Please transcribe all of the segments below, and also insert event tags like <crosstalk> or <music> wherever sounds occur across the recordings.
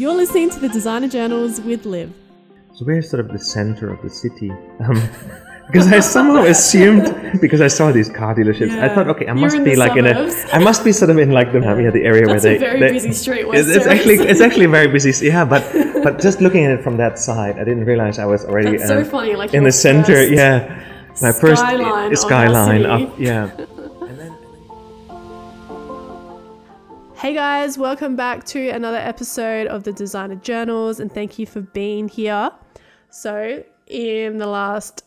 You're listening to the Designer Journals with Liv. So we're sort of the center of the city. Um, <laughs> because I somehow assumed because I saw these car dealerships, I thought, okay, I You're must be the like in a, I must be sort of in like the yeah, the area That's where a they. very they- busy street, It's, it's actually it's actually <laughs> very busy. Yeah, but but just looking at it from that side, I didn't realize I was already That's so funny, like in the center. Yeah, my first skyline of skyline. Up, yeah. <laughs> Hey guys, welcome back to another episode of the Designer Journals and thank you for being here. So, in the last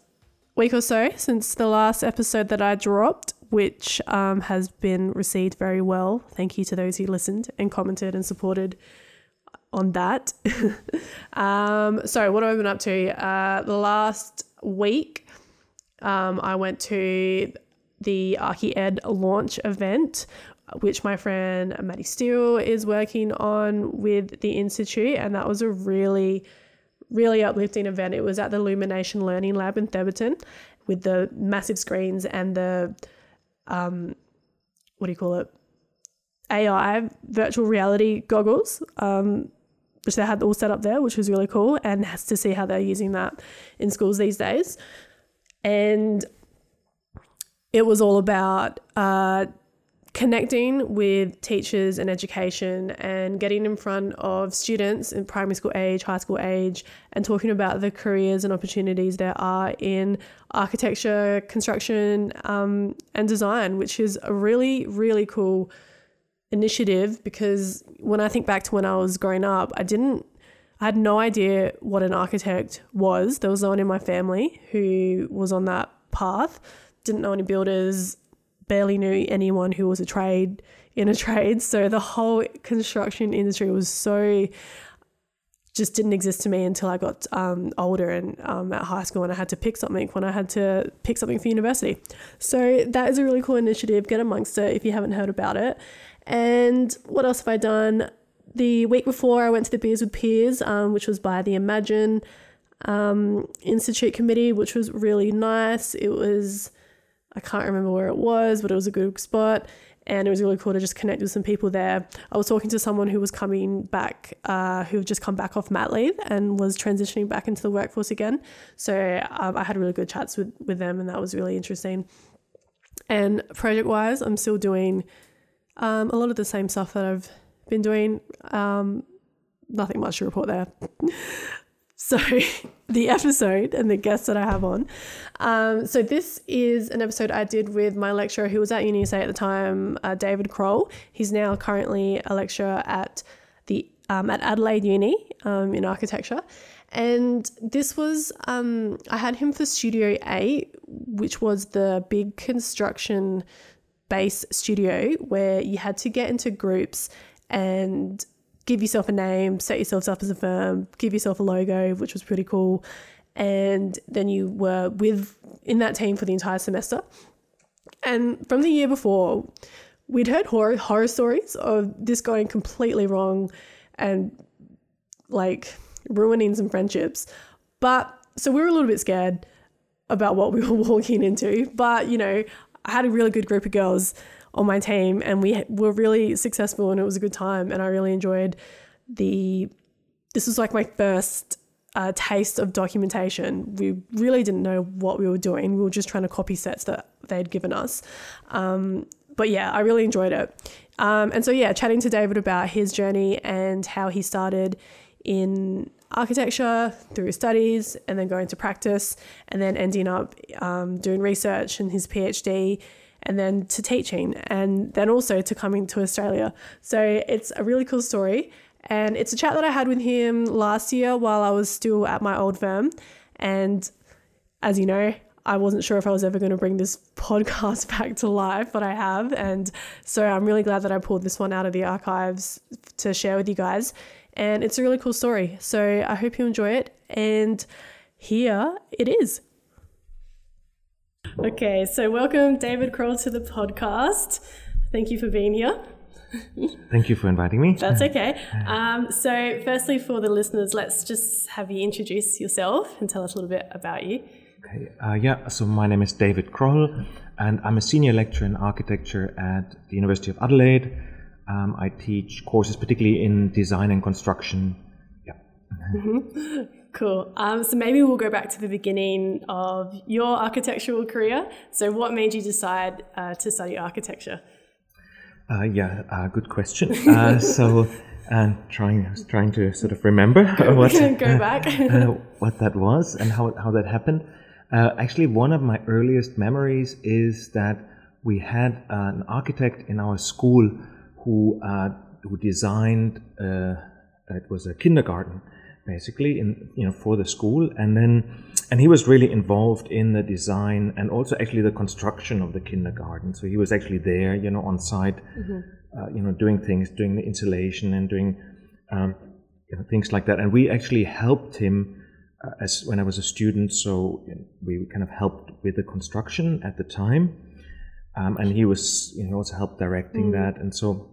week or so, since the last episode that I dropped, which um, has been received very well, thank you to those who listened and commented and supported on that. <laughs> um, so, what have I been up to? Uh, the last week, um, I went to the Archie Ed launch event, which my friend Maddie Steele is working on with the Institute. And that was a really, really uplifting event. It was at the Illumination Learning Lab in Thebarton with the massive screens and the, um, what do you call it? AI virtual reality goggles, um, which they had all set up there, which was really cool. And has to see how they're using that in schools these days. And it was all about uh, connecting with teachers and education and getting in front of students in primary school age, high school age, and talking about the careers and opportunities there are in architecture, construction, um, and design, which is a really, really cool initiative because when I think back to when I was growing up, I didn't. I had no idea what an architect was. There was no one in my family who was on that path. Didn't know any builders, barely knew anyone who was a trade in a trade. So the whole construction industry was so just didn't exist to me until I got um, older and um, at high school and I had to pick something when I had to pick something for university. So that is a really cool initiative. Get amongst it if you haven't heard about it. And what else have I done? The week before, I went to the Beers with Peers, um, which was by the EmAGN um, Institute Committee, which was really nice. It was, I can't remember where it was, but it was a good spot. And it was really cool to just connect with some people there. I was talking to someone who was coming back, uh, who had just come back off mat leave and was transitioning back into the workforce again. So um, I had really good chats with, with them, and that was really interesting. And project wise, I'm still doing um, a lot of the same stuff that I've been doing. Um, nothing much to report there. <laughs> so, <laughs> the episode and the guests that I have on. Um, so, this is an episode I did with my lecturer who was at UniSA at the time, uh, David Kroll. He's now currently a lecturer at the um, at Adelaide Uni um, in architecture. And this was, um, I had him for Studio 8, which was the big construction base studio where you had to get into groups and give yourself a name, set yourself up as a firm, give yourself a logo, which was pretty cool. And then you were with in that team for the entire semester. And from the year before, we'd heard horror, horror stories of this going completely wrong and like ruining some friendships. But so we were a little bit scared about what we were <laughs> walking into. But, you know, I had a really good group of girls on my team and we were really successful and it was a good time. And I really enjoyed the, this was like my first uh, taste of documentation. We really didn't know what we were doing. We were just trying to copy sets that they'd given us. Um, but yeah, I really enjoyed it. Um, and so, yeah, chatting to David about his journey and how he started in architecture through studies and then going to practice and then ending up um, doing research and his PhD and then to teaching and then also to coming to Australia. So it's a really cool story. And it's a chat that I had with him last year while I was still at my old firm. And as you know, I wasn't sure if I was ever going to bring this <laughs> podcast back to life, but I have. And so I'm really glad that I pulled this one out of the archives to share with you guys. And it's a really cool story. So I hope you enjoy it. And here it is. Okay, so welcome David Kroll to the podcast. Thank you for being here. Thank you for inviting me. That's okay. Um, so, firstly, for the listeners, let's just have you introduce yourself and tell us a little bit about you. Okay. Uh, yeah. So my name is David Kroll, and I'm a senior lecturer in architecture at the University of Adelaide. Um, I teach courses, particularly in design and construction. Yeah. <laughs> Cool. Um, so maybe we'll go back to the beginning of your architectural career. So, what made you decide uh, to study architecture? Uh, yeah, uh, good question. <laughs> Uh, so, and trying, I was trying to sort of remember <laughs> what, <laughs> go back. uh, what that was and how, how that happened. Uh, actually, one of my earliest memories is that we had an architect in our school who uh, who designed. Uh, it was a kindergarten, basically, in you know for the school, and then and he was really involved in the design and also actually the construction of the kindergarten. So he was actually there, you know, on site, uh, you know, doing things, doing the insulation and doing um, you know, things like that. And we actually helped him uh, as when I was a student. So you know, we kind of helped with the construction at the time, um, and he was you know also helped directing that. And so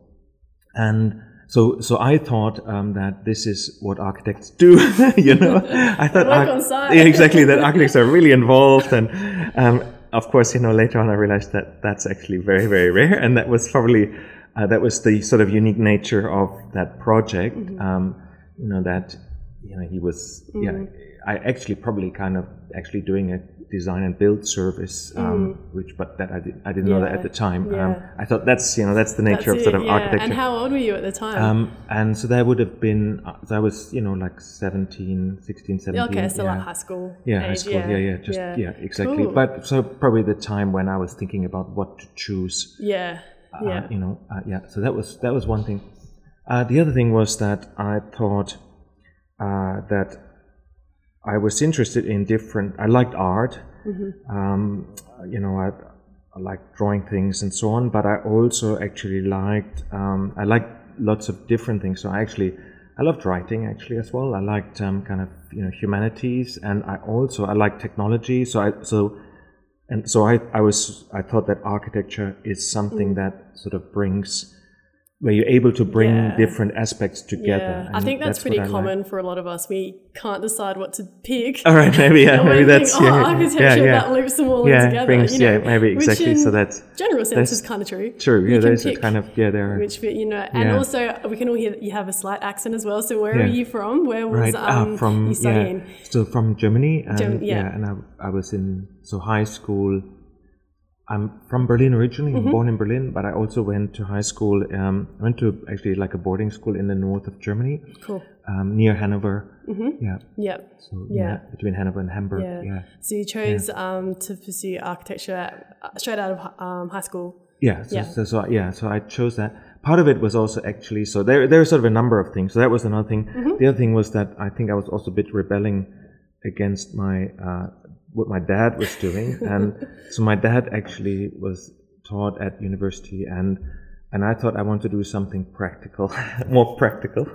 and so so I thought um, that this is what architects do. <laughs> you know, I thought Work arch- on site. yeah, exactly that architects are really involved and. Um, of course, you know, later on I realized that that's actually very, very rare, and that was probably uh, that was the sort of unique nature of that project. Mm-hmm. Um, you know that you know he was yeah. I actually probably kind of actually doing a design and build service, um, which but that I, did, I didn't know that Mm. At the time. Um, yeah. I thought that's you know that's the nature That's of sort of yeah. architecture. And how old were you at the time? um, and so that would have been uh, so I was you know like 17, 16, 17. okay, so yeah. like high school. Yeah, high school. Yeah, yeah, just yeah, exactly. Cool. But so probably the time when I was thinking about what to choose. yeah, uh, yeah. you know, uh, yeah. So that was that was one thing. Uh, the other thing was that I thought uh, that I was interested in different. I liked art. Mm-hmm. Um, you know, I, I liked drawing things and so on. But I also actually liked. Um, I liked lots of different things. So I actually. I loved writing actually as well. I liked um, kind of you know humanities, and I also I like technology. So I so and so I, I was I thought that architecture is something that sort of brings where you're able to bring. Yeah. different aspects together. Yeah, I think that's, what pretty I like. common for a lot of us. We can't decide what to pick. All right, maybe yeah, <laughs> maybe think, that's oh, yeah, architecture yeah, yeah. that loops them all yeah, together. brings, you know, yeah, maybe exactly. So that's general sense that's is kind of true. true. Yeah, can there's a pick kind of yeah, there. are- Which fit, you know, and Yeah. also we can all hear that you have a slight accent as well. So where Yeah. are you from? Where was right um, ah, from you studying? yeah, still from Germany. And, yeah. yeah, and I, I was in so high school. I'm from Berlin originally. Mm-hmm. I'm born in Berlin, but I also went to high school. Um, I went to actually like a boarding school in the north of Germany, Cool. um, near Hanover. Yeah, Yep. so Mm-hmm. Yeah. yeah, between Hanover and Hamburg. Yeah. Yeah, So you chose um, to pursue architecture uh, straight out of um, high school. yeah. So, Yeah. So, so yeah, so I chose that. Part of it was also actually so there there are sort of a number of things. So that was another thing. Mm-hmm. The other thing was that I think I was also a bit rebelling against my uh, what my dad was doing, and <laughs> so my dad actually was taught at university and. And I thought I want to do something practical, <laughs> more practical,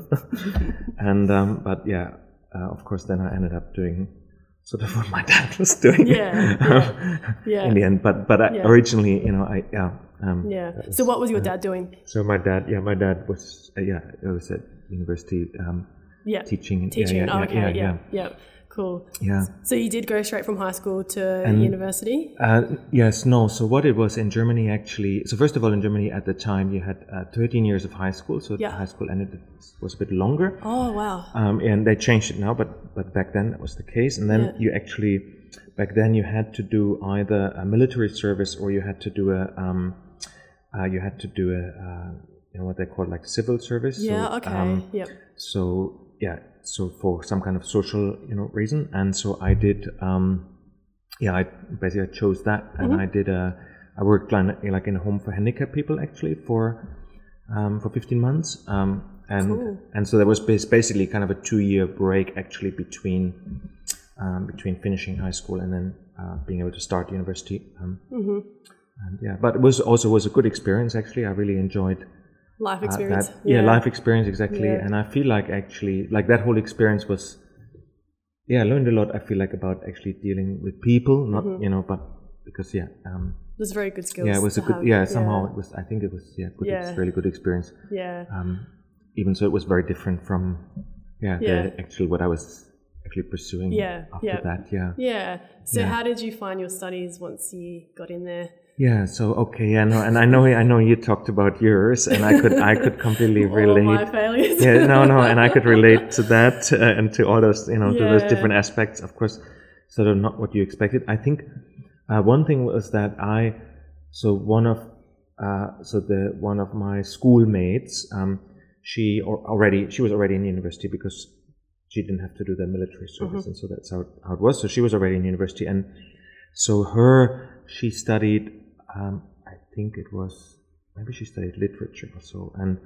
<laughs> and um, but yeah, uh, of course, then I ended up doing sort of what my dad was doing. Yeah, yeah, yeah. in the end. But but I, Yeah. originally, you know, I yeah. Um, Yeah. So what was your dad doing? So my dad, yeah, my dad was uh, yeah, I was at university um, Yeah. teaching. Teaching. Yeah, yeah, oh, okay. yeah, Yeah. yeah. Cool. yeah. So you did go straight from high school to And- university? Uh, yes, no. So what it was in Germany actually. So first of all, in Germany at the time you had uh, 13 years of high school. So Yeah. the high school ended was a bit longer. Oh wow. Um, and they changed it now, but but back then that was the case. And then Yeah. you actually back then you had to do either a military service or you had to do a um, uh, you had to do a uh, you know what they call like civil service. Yeah. So, okay. um, yep. so yeah, so for some kind of social you know reason, and so I did. Um, yeah, I basically I chose that, and Mm-hmm. I did a. I worked like, like in a home for handicapped people actually for um, for 15 months, um, and Cool. and so there was basically kind of a two year break actually between um, between finishing high school and then uh, being able to start university. Um, Mm-hmm. And yeah, but it was also was a good experience actually. I really enjoyed Life uh, experience. that, yeah. life experience exactly. Yeah. And I feel like actually, like that whole experience was, yeah, I learned a lot. I feel like about actually dealing with people, not Mm-hmm. you know, but because yeah, um, There's very good skills. yeah, it was a good, have. yeah, somehow it was. I think it was yeah, good, Yeah. it's really good experience. Yeah. Um, even so, it was very different from yeah, Yeah. the actual what I was actually pursuing. Yeah, after yeah. that, yeah. Yeah. So Yeah. how did you find your studies once you got in there? Yeah. So okay. Yeah. No. And I know. I know you talked about yours, and I could. I could completely <laughs> All relate. my failures. yeah. No. No. And I could relate <laughs> to that uh, and to all those. You know, to those different aspects. Of course, sort of not what you expected. I think uh, one thing was that I. So one of. Uh, so the one of my schoolmates. Um, she al- already she was already in university because she didn't have to do the military service, and so that's how, how it was. So she was already in university, and so her she studied. Um, I think it was maybe she studied literature or so, and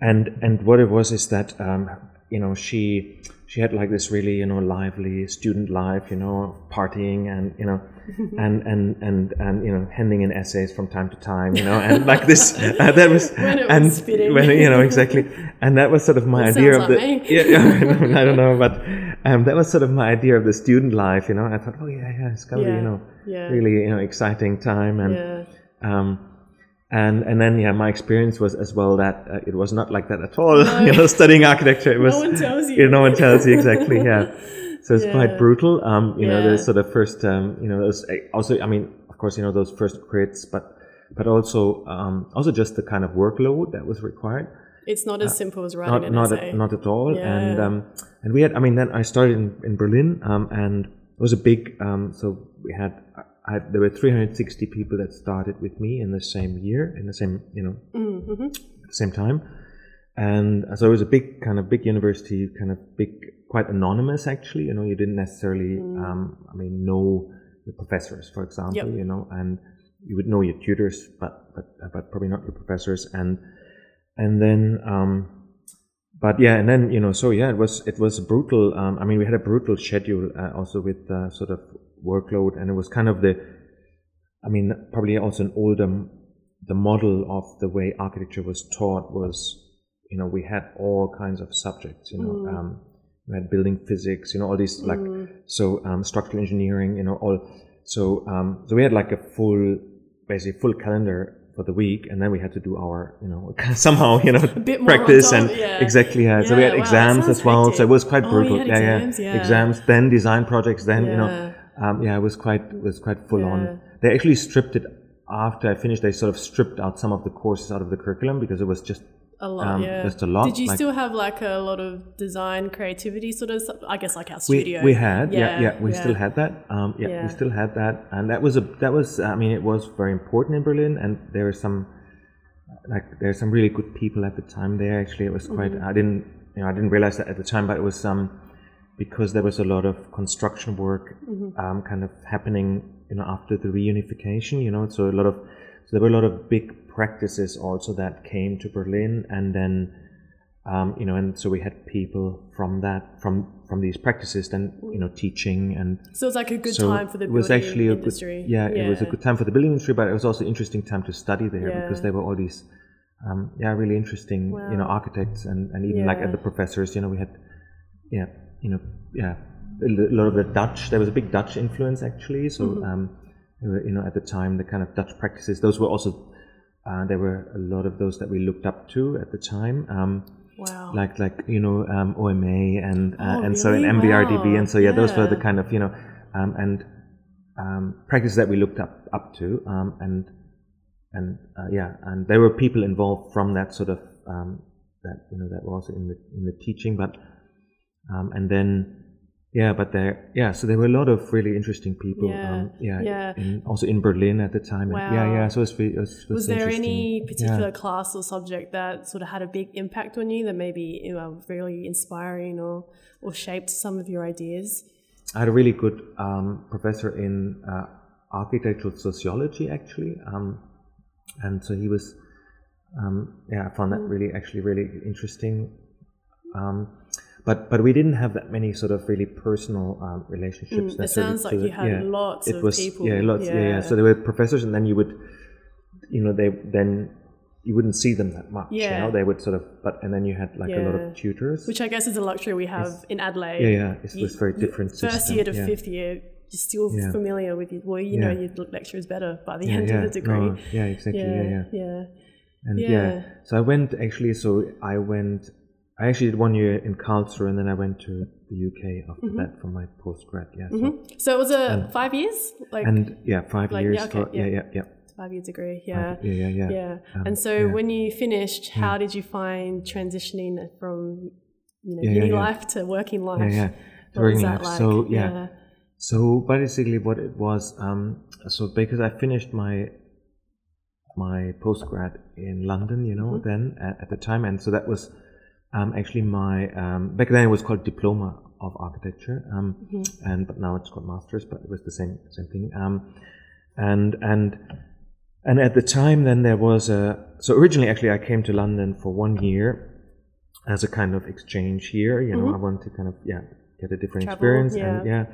and and what it was is that um, you know she she had like this really you know lively student life, you know, partying and you know, <laughs> and and and and you know, handing in essays from time to time, you know, and like this <laughs> uh, that was When it was and when you know exactly, and that was sort of my That idea of the me. yeah <laughs> I don't know, but um, that was sort of my idea of the student life, you know. I thought, oh yeah, yeah, it's gonna be you know yeah. really you know exciting time and Yeah. um, and and then yeah, my experience was as well that uh, it was not like that at all. <laughs> you know, studying architecture, it was no one tells you. no one tells you exactly. Yeah, <laughs> so it's Yeah. quite brutal. Um, you know, Yeah. the sort of first, um, you know, those, uh, also, I mean, of course, you know, those first crits, but but also um, also just the kind of workload that was required. It's not as simple as writing Not an not essay. at, not at all. And um, and we had, I mean, then I started in, in Berlin, um, and it was a big. Um, so we had, I had, there were 360 people that started with me in the same year, in the same, you know, Mm-hmm. same time. And so it was a big kind of big university, kind of big, quite anonymous actually. You know, you didn't necessarily, um, I mean, know the professors, for example. Yep. You know, and you would know your tutors, but but but probably not your professors. And and then, um, but yeah, and then you know, so yeah, it was it was brutal. Um, I mean, we had a brutal schedule uh, also with uh, sort of workload, and it was kind of the, I mean, probably also an older, the model of the way architecture was taught was, you know, we had all kinds of subjects, you know, um, we had building physics, you know, all these like, so um, structural engineering, you know, all, so um, so we had like a full, basically full calendar for the week, and then we had to do our, you know, <laughs> somehow, you know, <laughs> bit practice and yeah. exactly, yeah. So we had wow, exams as well, so it was quite Oh, brutal. yeah, exams, yeah, yeah. exams, then design projects, then you know, um, yeah, it was quite it was quite full Yeah. on. They actually stripped it after I finished. They sort of stripped out some of the courses out of the curriculum because it was just A lot, um, yeah. just a lot, Did you like- still have like a lot of design creativity sort of stuff? I guess like our we, studio. we had yeah yeah, Yeah, we yeah. still had that um, yeah, we still had that and that was a that was I mean it was very important in Berlin and there were some like there's some really good people at the time there actually it was quite Mm-hmm. I didn't you know I didn't realize that at the time but it was um because there was a lot of construction work Mm-hmm. um, kind of happening you know after the reunification you know so a lot of so there were a lot of big practices also that came to Berlin and then um, you know, and so we had people from that, from from these practices, then you know, teaching and So it was like a good so time for the it was building actually a industry. good, yeah, it was a good time for the building industry, but it was also an interesting time to study there because there were all these, um, yeah, really interesting, you know, architects and and even like Yeah. at the professors, you know, we had, yeah, you know, yeah, a lot of the Dutch. There was a big Dutch influence actually, so Mm-hmm. um, you know, at the time the kind of Dutch practices. Those were also. Uh, there were a lot of those that we looked up to at the time. Um, Wow. like like you know um, OMA and uh, Oh, and so in really? MVRDV Wow. and so yeah, those were the kind of you know um, and um, practices that we looked up up to um, and and uh, yeah and there were people involved from that sort of um, that you know that also in the in the teaching but um, and then yeah but there yeah so there were a lot of really interesting people Yeah, um, yeah yeah. in, also in Berlin at the time and yeah yeah so it was, it was, it was there interesting. any Yeah. particular class or subject that sort of had a big impact on you that maybe you know, really inspiring or, or shaped some of your ideas? I had a really good um, professor in uh, architectural sociology, actually, um, and so he was. Um, yeah, I found that really, actually, really interesting. But but we didn't have that many sort of really personal um, relationships. Mm, it sounds like you had yeah, lots it of was, people. Yeah, lots. Yeah. yeah, Yeah. So there were professors, and then you would, you know, they then you wouldn't see them that much. You Yeah. know, they would sort of, but and then you had like a lot of tutors. Which I guess is a luxury we have in Adelaide. yeah, yeah, it You- was very you- different. First year to yeah. fifth year, you're still Yeah. familiar with it. Well, you Yeah. know your lecture is better by the yeah, end yeah. of the degree. No, yeah, exactly. yeah. yeah. yeah. And yeah. Yeah. so I went actually. So I went. I actually did one year in Karlsruhe, and then I went to the UK after Mm-hmm. that for my postgrad. Yeah. So, So it was a five years, like and yeah, five Like, years. yeah, okay, for, yeah, yeah. yeah, yeah. five year degree. Yeah. yeah, yeah, yeah. Yeah. Um, and so yeah. when you finished, how did you find transitioning from you know uni life to working life? yeah, yeah. What Working was that life. like? So yeah. So basically, what it was, um, so because I finished my my postgrad in London, you know, Mm-hmm. then at, at the time, and so that was um, actually my um, back then it was called diploma of architecture, um, Mm-hmm. and but now it's called masters, but it was the same same thing. Um, and and and at the time, then there was a so originally actually I came to London for one year as a kind of exchange here. You know, I wanted to kind of yeah get a different Mm-hmm. Travel, experience yeah. and yeah.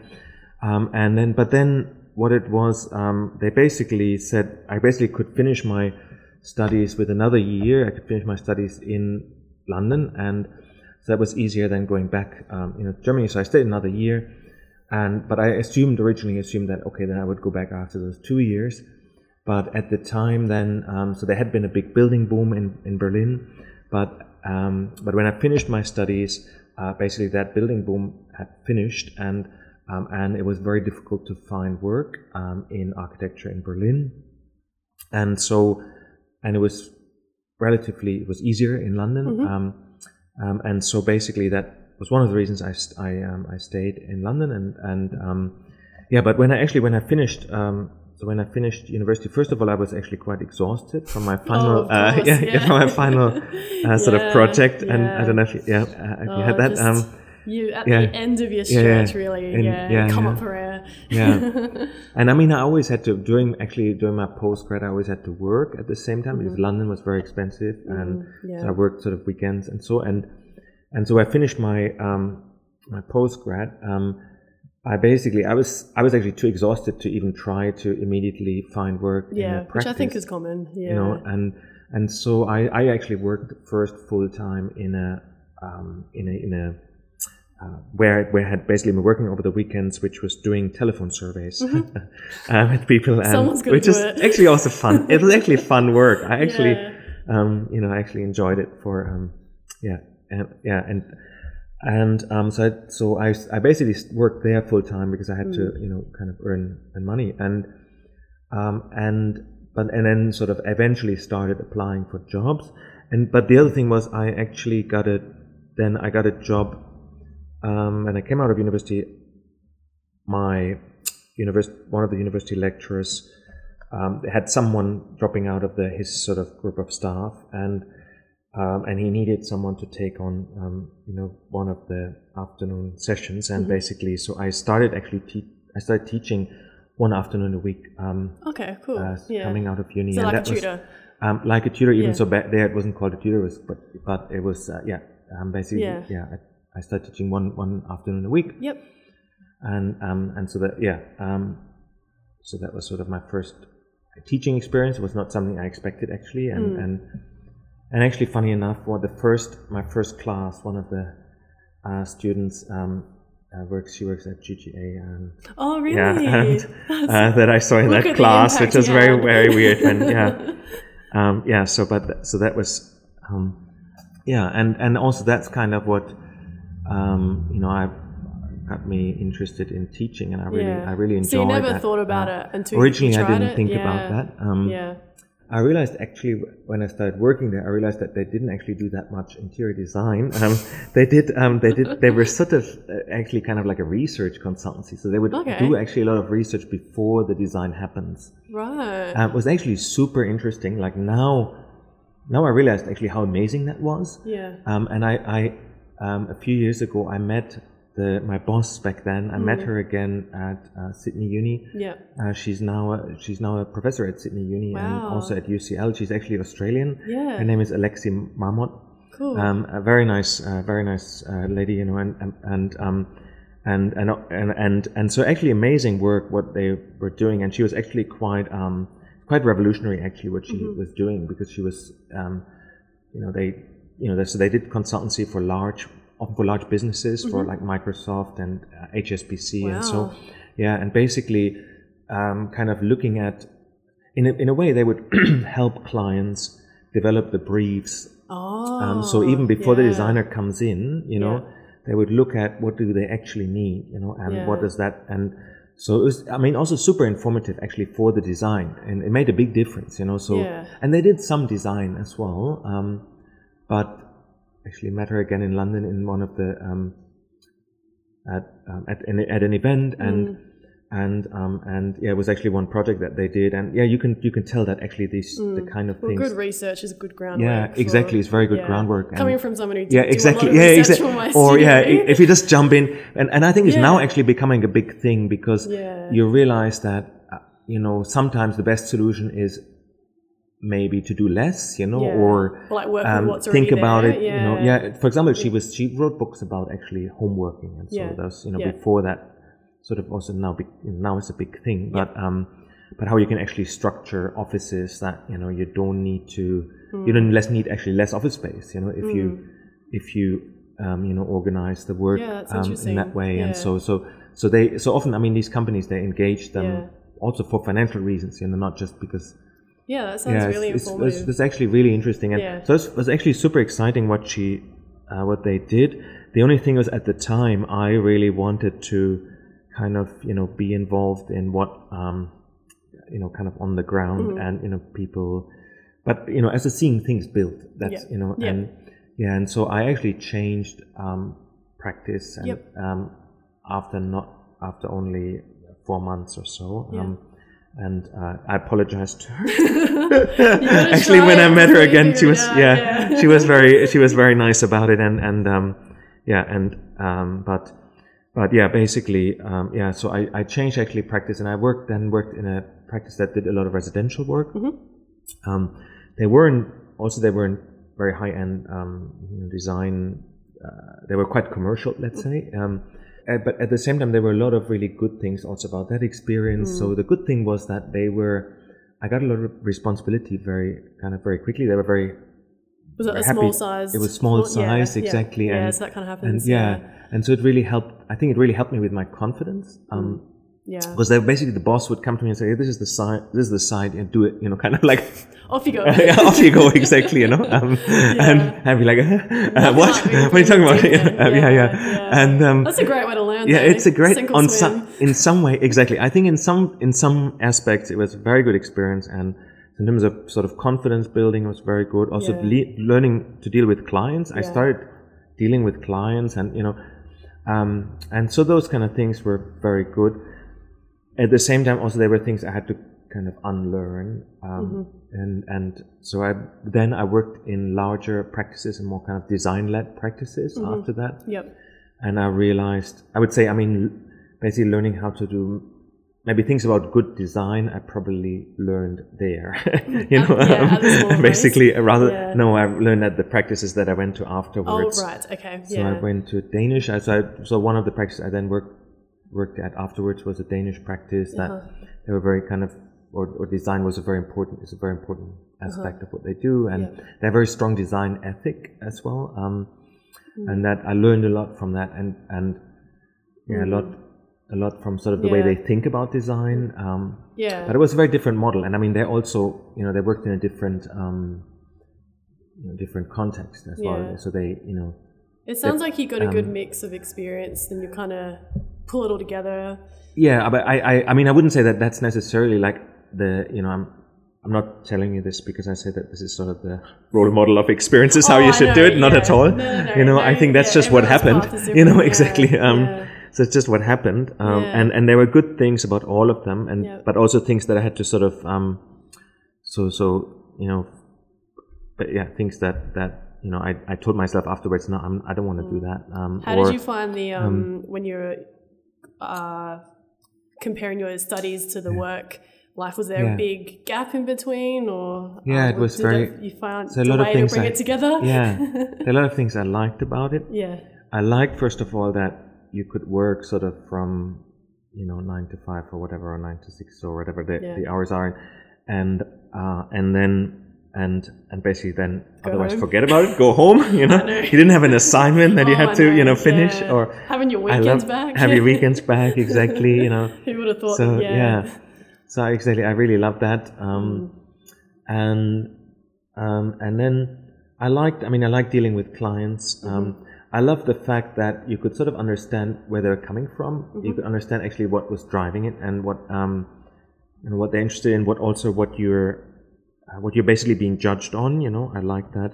Um, and then, but then what it was, um, they basically said I basically could finish my studies with another year. I could finish my studies in London, and so that was easier than going back, um, you know, Germany. So I stayed another year, and but I assumed originally assumed that okay, then I would go back after those two years. But at the time, then, um, so there had been a big building boom in, in Berlin, but um, but when I finished my studies, uh, basically that building boom had finished, and um, and it was very difficult to find work um, in architecture in Berlin, and so and it was relatively it was easier in London, um, um, and so basically that was one of the reasons I st- I, um, I stayed in London and and um, yeah, but when I actually when I finished um, so when I finished university, first of all I was actually quite exhausted from my final of uh, <laughs> course, yeah, yeah. from my final uh, sort <laughs> Yeah, of project, and. I don't know if you, yeah uh, if you Oh, had that. You at yeah. the end of your Yeah, yeah. stretch, really. And- yeah, yeah, come yeah. up for air. Yeah. <laughs> and I mean, I always had to during actually during my post grad, I always had to work at the same time because London was very expensive, and Mm-hmm. yeah. so I worked sort of weekends and so and and so I finished my um, my postgrad. Um, I basically I was I was actually too exhausted to even try to immediately find work. yeah, which I think is common. Yeah. you know, and and so I I actually worked first full time in a um, in a in a uh, where where I had basically been working over the weekends, which was doing telephone surveys <laughs> uh, with people, Mm-hmm. Gonna which is actually also fun. <laughs> It was actually fun work. I actually, Yeah. um, you know, I actually enjoyed it for, um, yeah, and yeah, and and um, so I, so I I basically worked there full time because I had Mm. to you know kind of earn earn money and um, and but and then sort of eventually started applying for jobs and but the other thing was I actually got a then I got a job um, and I came out of university my university one of the university lecturers um, had someone dropping out of the his sort of group of staff and um, and he needed someone to take on um, you know one of the afternoon sessions and basically so I started actually te- I started teaching one afternoon a week um, Okay, cool. uh, yeah. coming out of uni so and like a that was tutor. um, like a tutor even Yeah. so back there it wasn't called a tutor it was but but it was uh, yeah um, basically Yeah. yeah, I, I started teaching one one afternoon a week Yep. and um, and so that yeah um, so that was sort of my first teaching experience it was not something I expected actually and Hmm. and and actually funny enough what the first my first class one of the uh, students um, uh, works she works at GGA and Oh, really? yeah <laughs> and uh, that I saw in that class which was very very weird and <laughs> yeah um, yeah so but th- so that was um, yeah and and also that's kind of what um, you know I got me interested in teaching and I really Yeah. I really enjoyed So you never that. thought about Uh, it until you originally I didn't it? think Yeah. about that um, yeah. I realized actually when I started working there, I realized that they didn't actually do that much interior design. <laughs> Um, they did, um, they did, they were sort of uh, actually kind of like a research consultancy. So they would Okay. do actually a lot of research before the design happens. Right. Um, it was actually super interesting. Like now, now I realized actually how amazing that was. yeah. Um, and I, I um, a few years ago, I met the my boss back then. I Mm. met her again at uh, Sydney Uni. Yeah. Uh, she's now a, she's now a professor at Sydney Uni and also at UCL. She's actually Australian. Yeah. Her name is Alexi Marmot. Cool. Um, a very nice, uh, very nice uh, lady, you know, and and and, um, and and and and and so actually amazing work what they were doing, and she was actually quite um, quite revolutionary actually what she Mm-hmm. was doing because she was um, you know they you know so they did consultancy for large often for large businesses for like Microsoft and uh, HSBC and so Mm-hmm. Yeah and basically um, kind of looking at in a, in a way they would <clears throat> help clients develop the briefs oh. um, so even before the designer comes in you know Yeah. they would look at what do they actually need you know and what does that and so it was, I mean, also super informative actually for the design, and it made a big difference, you know. So, Yeah. and they did some design as well, um, but actually met her again in London in one of the um, at um, at an, at an event, and Mm. and um, and yeah, it was actually one project that they did, and yeah, you can you can tell that actually these the kind of Mm. Well, things. good research is a good groundwork. Yeah, for- exactly. It's very good yeah. groundwork. and- Coming from someone who yeah, exactly. Yeah, exactly. Or yeah, if you just jump in, and and I think it's now actually becoming a big thing because Yeah. you realize that uh, you know sometimes the best solution is maybe to do less, you know, Yeah. or like um, think about there, it. You know, yeah. yeah. For example, she was she wrote books about actually home working and so Yeah. that's you know Yeah. before that sort of also now be, now it's a big thing, but um, but how you can actually structure offices that you know you don't need to Hmm. you don't less need actually less office space. You know, if you if you um, you know organize the work Yeah, um, in that way, Yeah. and so so so they so often I mean these companies they engage them Yeah. also for financial reasons, you know, not just because Yeah, that sounds really it's, it's, informative. it's, it's actually really interesting, and Yeah. so it was actually super exciting what she, uh, what they did. The only thing was at the time I really wanted to kind of you know be involved in what um, you know kind of on the ground Mm-hmm. and you know people, but you know as a seeing things built. That's Yeah. you know Yeah. and yeah, and so I actually changed um, practice and Yep. um, after not after only four months or so. Yeah. Um, and uh, I apologized to her. <laughs> <laughs> Actually, when I met her again, she was out, yeah, yeah. <laughs> she was very she was very nice about it, and and um, yeah, and um, but but yeah, basically um, yeah. So I, I changed actually practice, and I worked then worked in a practice that did a lot of residential work. Mm-hmm. Um, they weren't also they weren't very high end um, design. Uh, they were quite commercial, let's say. Uh, but at the same time, there were a lot of really good things also about that experience. Mm. So the good thing was that they were. I got a lot of responsibility very kind of very quickly. They were very was it a very small size? It was small yeah, size, yeah, exactly, Yeah, and- so that kind of and happens. yeah, and so it really helped. I think it really helped me with my confidence. Um, yeah. because they basically the boss would come to me and say, hey, "This is the side. This is the side. And do it." You know, kind of <laughs> like Off you go. <laughs> yeah, off you go exactly you know <laughs> um, and I'd be like uh, what what are you talking about. Uh, yeah, yeah Yeah, and um, That's a great way to learn. yeah though. it's a great Sink or on some in some way exactly I think in some in some aspects it was a very good experience and in terms of sort of confidence building it was very good also Yeah. le- learning to deal with clients I started dealing with clients and you know um, and so those kind of things were very good at the same time also there were things I had to kind of unlearn um, Mm-hmm. and and so I then I worked in larger practices and more kind of design led practices Mm-hmm. after that Yep. and I realized I would say I mean basically learning how to do maybe things about good design I probably learned there <laughs> you know yeah, <laughs> small basically rather Yeah. no I learned at the practices that I went to Oh afterwards right. Okay. so yeah. I went to Danish. So, I, so one of the practices I then worked worked at afterwards was a Danish practice that Uh-huh. they were very kind of or, or design was a very important is a very important aspect of what they do, and Uh-huh. Yeah. they have very strong design ethic as well. Um, Mm. and that I learned a lot from that, and and yeah, a lot a lot from sort of the way Mm. They think about design. Um, yeah. but it was a very different model, and I mean they also you know they worked in a different um, you know, different context as Yeah. well. So they you know It sounds like you got a good um, mix of experience, and you kind of pull it all together. Yeah, but I, I, I mean, I wouldn't say that that's necessarily like the, you know, I'm, I'm not telling you this because I say that this is sort of the role model of experiences is how Oh, you I should know, do it. Not at all. No, no, no, you know, I think that's yeah, just what happened. <laughs> You know, different, yeah, exactly. Um, yeah. so it's just what happened. Um, Yeah. and, and there were good things about all of them and, Yeah. but also things that I had to sort of, um, so, so, you know, but yeah, things that, that, you know, I, I told myself afterwards, no, I'm, I don't want to do that. Um, Mm. How or, did you find the um, when you're uh, comparing your studies to the work life? Was there Yeah. a big gap in between, or Yeah, uh, it was very- You found so a lot of way to things bring I- it together. yeah, <laughs> a lot of things I liked about it. yeah, I liked first of all that you could work sort of from you know nine to five or whatever or nine to six or whatever the, Yeah. the hours are, and uh, and then and and basically then Go otherwise home. forget about it, go home. <laughs> You know, know. you didn't have an assignment that you Oh, had to you know finish yeah. or having your weekends love back. have your weekends <laughs> back exactly. You know, <laughs> Who would have thought? so yeah. yeah. so exactly i really love that um, Mm. and um, and then i liked i mean i like dealing with clients Mm-hmm. um, I love the fact that you could sort of understand where they're coming from. Mm-hmm. You could understand actually what was driving it and what um, and what they're interested in. What also what you're what you're basically being judged on. You know, I like that.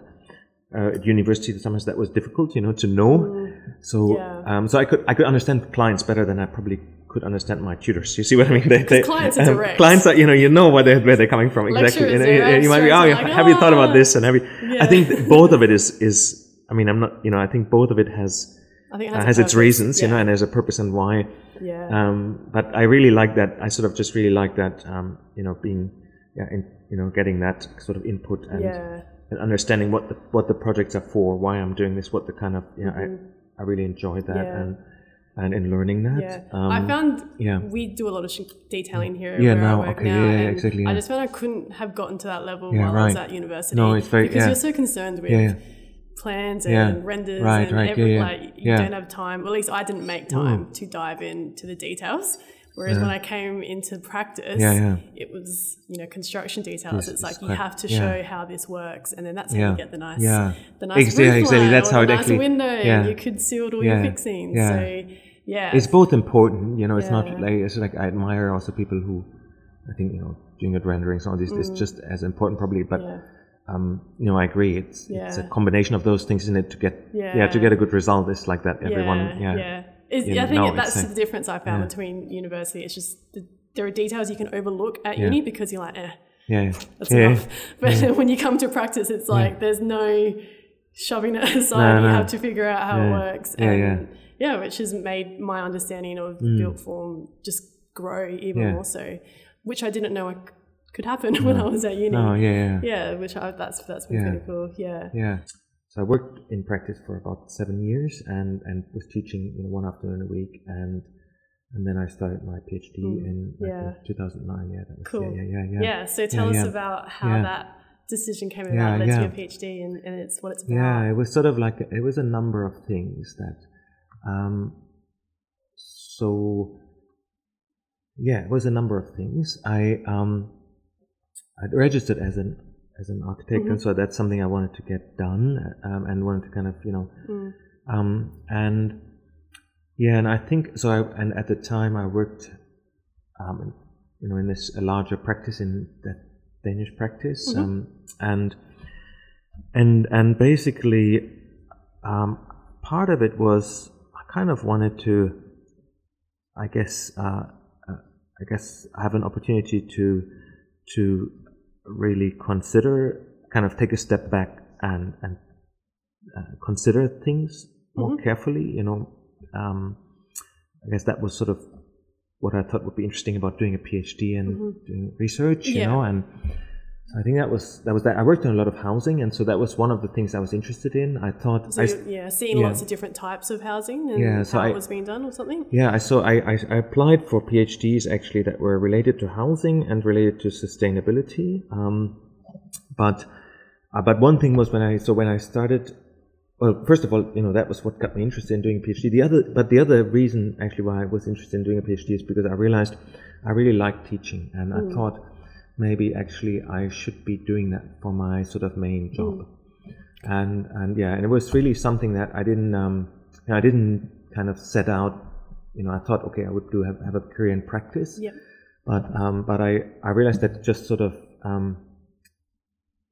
Uh, at university, sometimes that was difficult, you know, to know. So, Mm. Yeah. um, so I could I could understand clients better than I probably could understand my tutors. You see what I mean? They, they, clients are direct. clients are, you know, you know where they're, where they're coming from exactly. You, know, you- might be, oh, like, have you thought about "Ah." this? And have you? Yeah. I think <laughs> both of it is is. I mean, I'm not, you know, I think both of it has I think it uh, has, a has its reasons, you know, and there's a purpose and why. yeah. Um, but I really like that. I sort of just really like that. Um, you know, being, yeah, in, you know, getting that sort of input and, yeah. and understanding what the what the projects are for, why I'm doing this, what the kind of, you know, I I really enjoyed that Mm-hmm. Yeah. and and in learning that. Yeah, Um, I found yeah. we do a lot of sh- detailing here. Yeah, where now, I work okay, now, yeah, yeah, exactly, I just found I couldn't have gotten to that level Yeah, while I was at university. No, it's very- because yeah. you're so concerned with Yeah, yeah. plans and Yeah. renders Right, and right, every, yeah, yeah. like you Yeah. don't have time. Or at least I didn't make time to dive into the details. Whereas when I came into practice, Yeah, yeah. it was you know construction details. Yes, it's like it's you have to yeah. show how this works, and then that's how Yeah. you get the nice, Yeah. the nice Ex- yeah, roof exactly. That's or how the it nice actually- window. yeah. You could see all Yeah. your fixings. Yeah. So yeah, it's both important, you know. It's not like it's like I admire also people who, I think you know, doing good renderings. All this is just as important probably, but. Mm. yeah. Um, you know, I agree. It's it's a combination of those things in it to get yeah. to get a good result. It's like that. Everyone yeah It's, I think know, that's the difference I found yeah. between university. It's just the, there are details you can overlook at Yeah. uni because you're like, eh, yeah that's enough. <laughs> But when you come to practice, it's like there's no shoving it <laughs> aside. No, You have to figure out how it works. Yeah, and yeah. yeah, which has made my understanding of built form just grow even more so, which I didn't know I c- could happen <laughs> when I was at uni. Oh yeah yeah Yeah, which I, that's that's been pretty cool. Yeah. yeah. So I worked in practice for about seven years and and was teaching you know one afternoon a week and and then I started my PhD in like, Mm. yeah. in 2009. Yeah, that was Cool. yeah yeah yeah yeah. Yeah, so tell us about how that decision came about, Yeah, led to your PhD, and, and it's what it's about. Yeah, it was sort of like it was a number of things that. Um, so yeah, it was a number of things. I um, I'd registered as an as an architect, Mm-hmm. and so that's something I wanted to get done, um, and wanted to kind of you know, Mm. um, and yeah, and I think so. I, and at the time, I worked, um, you know, in this a larger practice in that Danish practice, Mm-hmm. um, and and and basically, um, part of it was I kind of wanted to, I guess, uh, uh, I guess, have an opportunity to to really consider, kind of take a step back and and uh, consider things more carefully. You know, um, I guess that was sort of what I thought would be interesting about doing a PhD and doing research. You Yeah. know, and I think that was that was that. I worked on a lot of housing, and so that was one of the things I was interested in. I thought, So I, yeah, seeing yeah. lots of different types of housing and Yeah, so how I- it was being done or something. yeah, I saw. I, I, I applied for PhDs actually that were related to housing and related to sustainability. Um, but uh, but one thing was when I so when I started. Well, first of all, you know that was what got me interested in doing a PhD. The other, but the other reason actually why I was interested in doing a PhD is because I realized I really liked teaching, and I thought maybe actually I should be doing that for my sort of main job. And and yeah, and it was really something that I didn't um, you know, I didn't kind of set out. You know, I thought okay, I would do have, have a career in practice, Yep. but um, but I I realized that just sort of um,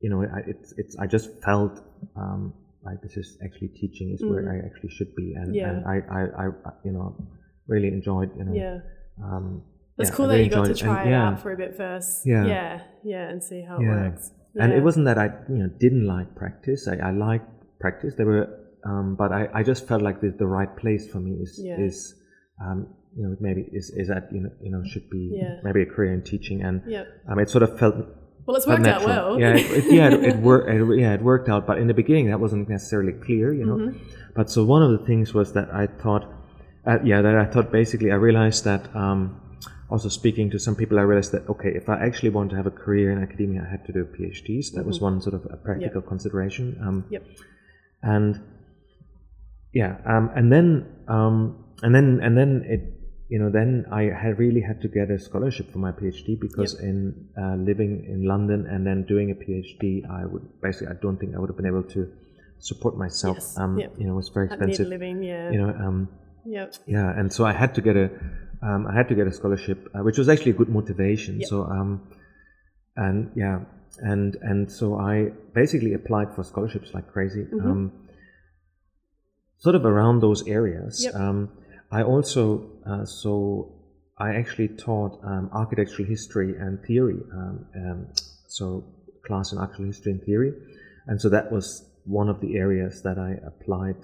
you know I, it's it's I just felt um, like this is actually teaching is where I actually should be, and, Mm. Yeah. and I, I I you know really enjoyed you know Yeah. um, It's yeah, cool that you got to it, and try it yeah. out for a bit first. Yeah. Yeah. Yeah. And see how it works. and it wasn't that I you know didn't like practice. I, I liked practice. There were, um, but I, I just felt like the, the right place for me is is um, you know maybe is, is that you know you know should be maybe a career in teaching, and um, it sort of felt Well, it's worked out well. Yeah, it, it- yeah, it, it <laughs> worked. It, yeah, it worked out. But in the beginning, that wasn't necessarily clear, you know. Mm-hmm. But so one of the things was that I thought, uh, yeah, that I thought basically I realized that. Um, also speaking to some people, I realized that okay, if I actually want to have a career in academia, I had to do PhDs. That was one sort of a practical consideration. Um, Mm-hmm. Yep. and yeah, um, and then um, and then and then it, you know, then I had really had to get a scholarship for my PhD because in uh, living in London and then doing a PhD, I would basically I don't think I would have been able to support myself. Yes, Um, yep. You know, it was very expensive. living, yeah. You know, um, Yep. yeah, and so I had to get a, um, I had to get a scholarship, uh, which was actually a good motivation. Yep. So, um, and yeah, and and so I basically applied for scholarships like crazy, Mm-hmm. um, sort of around those areas. Yep. Um, I also, uh, so I actually taught um, architectural history and theory, um, um, so class in architectural history and theory, and so that was one of the areas that I applied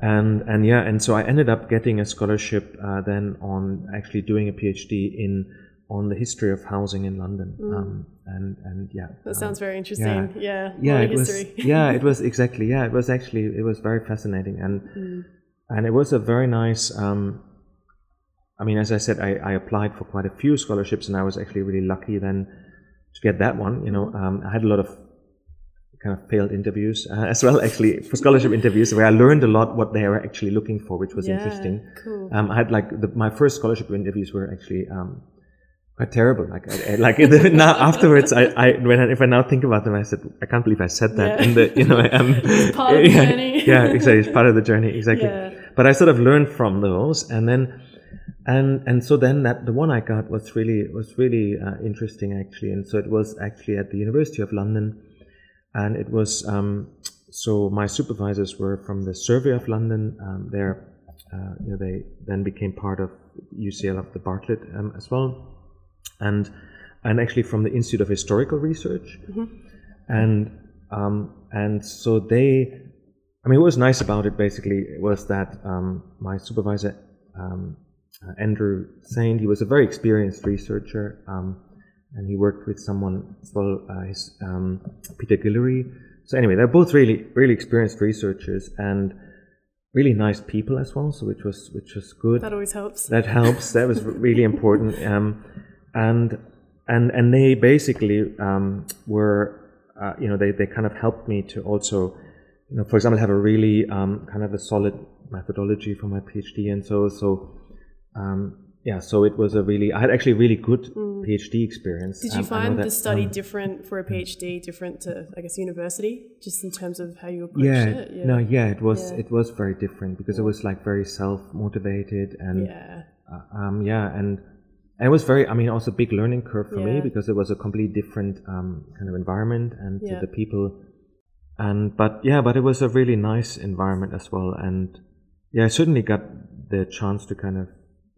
and and yeah and so i ended up getting a scholarship uh, then on actually doing a phd in on the history of housing in london um, and and yeah That um, sounds very interesting. Yeah. yeah lot it of was history. <laughs> yeah it was exactly yeah it was actually it was very fascinating and Mm. and it was a very nice um i mean as i said I, I applied for quite a few scholarships and i was actually really lucky then to get that one you know um, i had a lot of kind of failed interviews uh, <laughs> as well actually for scholarship interviews where i learned a lot what they were actually looking for which was Yeah, interesting Cool. um, I had like the, my first scholarship interviews were actually um, quite terrible. Like, I, I, like <laughs> the, now afterwards, I, I when I, if I now think about them, I said I can't believe I said that. Yeah. And the you know, <laughs> um, It's part of the yeah, journey. yeah, exactly, it's part of the journey, exactly. Yeah. But I sort of learned from those, and then and and so then that the one I got was really was really uh, interesting actually, and so it was actually at the University of London, and it was um, so my supervisors were from the Survey of London. Um, they're uh, you know they then became part of UCL of the Bartlett um, as well, and and actually from the Institute of Historical Research, and um, and so they. I mean, what was nice about it basically was that um, my supervisor, um, uh, Andrew Saint, he was a very experienced researcher, um, and he worked with someone as well, uh, his, um, Peter Guillery. So anyway, they're both really, really experienced researchers and really nice people as well. So which was which was good That always helps. that helps. That was really important. <laughs> Um, and and and they basically um, were, uh, you know, they, they kind of helped me to also, you know, for example, have a really um, kind of a solid methodology for my PhD, and so so. Um, yeah, so it was a really. I had actually really good PhD experience. Mm. Did you Um, find the study um, different for a PhD, different to, I guess, university, just in terms of how you approach yeah, it? Yeah. no, yeah, it was Yeah. it was very different because it was like very self motivated and yeah. Uh, um, yeah, and and it was very. I mean, also a big learning curve for me because it was a completely different um, kind of environment and Yeah. the people. And but yeah, but it was a really nice environment as well, and yeah, I certainly got the chance to kind of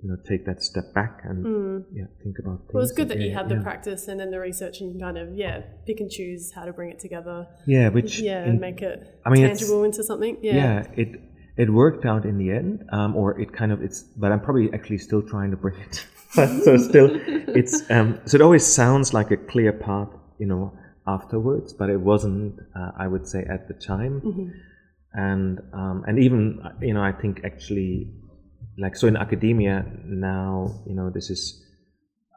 you know take that step back and yeah think about things. Mm. Well, it's good that you yeah, had the yeah. practice and then the research, and you kind of yeah pick and choose how to bring it together. Yeah, which Yeah, in- and make it I mean, tangible into something. Yeah. yeah it it worked out in the end um, or it kind of it's but i'm probably actually still trying to bring it <laughs> so still <laughs> it's um, so it always sounds like a clear path you know afterwards but it wasn't uh, i would say at the time and um, and even uh, you know i think actually like so in academia now you know this is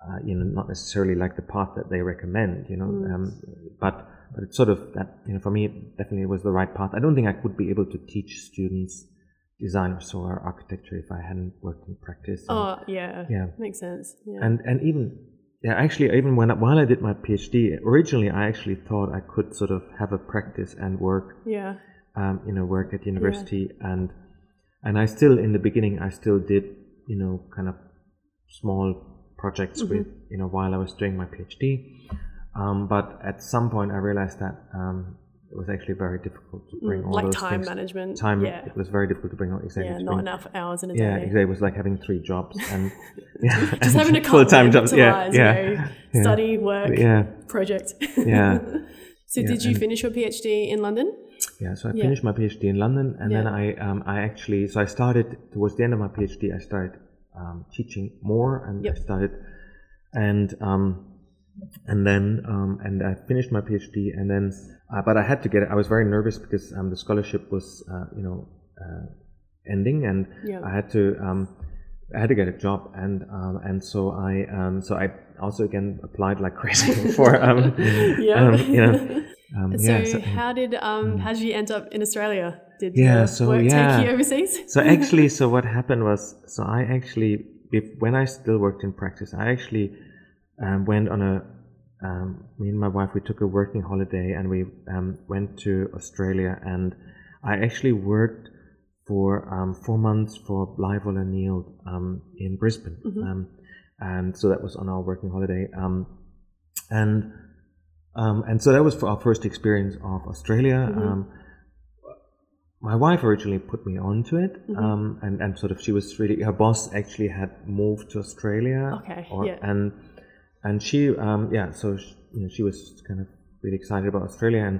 uh, you know not necessarily like the path that they recommend you know um, but but it's sort of that you know for me it definitely was the right path i don't think i would be able to teach students design or so or architecture if i hadn't worked in practice and, Oh yeah. Yeah. Makes sense. Yeah. and and even yeah actually even when I, while i did my phd originally i actually thought i could sort of have a practice and work yeah. um, you know, work at university, and and I still in the beginning I still did you know kind of small projects Mm-hmm. with you know while I was doing my PhD, um, but at some point I realized that um, it was actually very difficult to bring all Mm, like those time things. management. Time Yeah. it was very difficult to bring all exactly. Yeah. Not bring- enough hours in a Yeah, day. exactly. It was like having three jobs <laughs> and <laughs> yeah, Just <laughs> having a full time jobs. to Yeah, yeah, yeah. study, work, yeah, project. yeah. So did you finish your PhD in London? Yeah, so I Yeah. finished my PhD in London, and then I um, I actually so I started towards the end of my PhD. I started um, teaching more, and Yep. I started, and um, and then um, and I finished my PhD, and then uh, but I had to get it. I was very nervous because um, the scholarship was uh, you know uh, ending, and Yeah. I had to um, I had to get a job, and um, and so I um, so I also again applied like crazy <laughs> for um, <laughs> Yeah. um, you know. Um, So, yeah, so- how did um how did you end up in Australia? Did Yeah, so, work yeah. take you overseas? so actually <laughs> so what happened was so i actually when i still worked in practice i actually um, went on a um, me and my wife we took a working holiday and we um, went to Australia and I actually worked for um, four months for Bligh Voller Nield um, in Brisbane, um, and so that was on our working holiday, um, and um, and so that was for our first experience of Australia. Um, my wife originally put me onto it, um, and and sort of she was really her boss actually had moved to Australia, Okay, or- yeah. and and she um, yeah, so she, you know, she was kind of really excited about Australia and.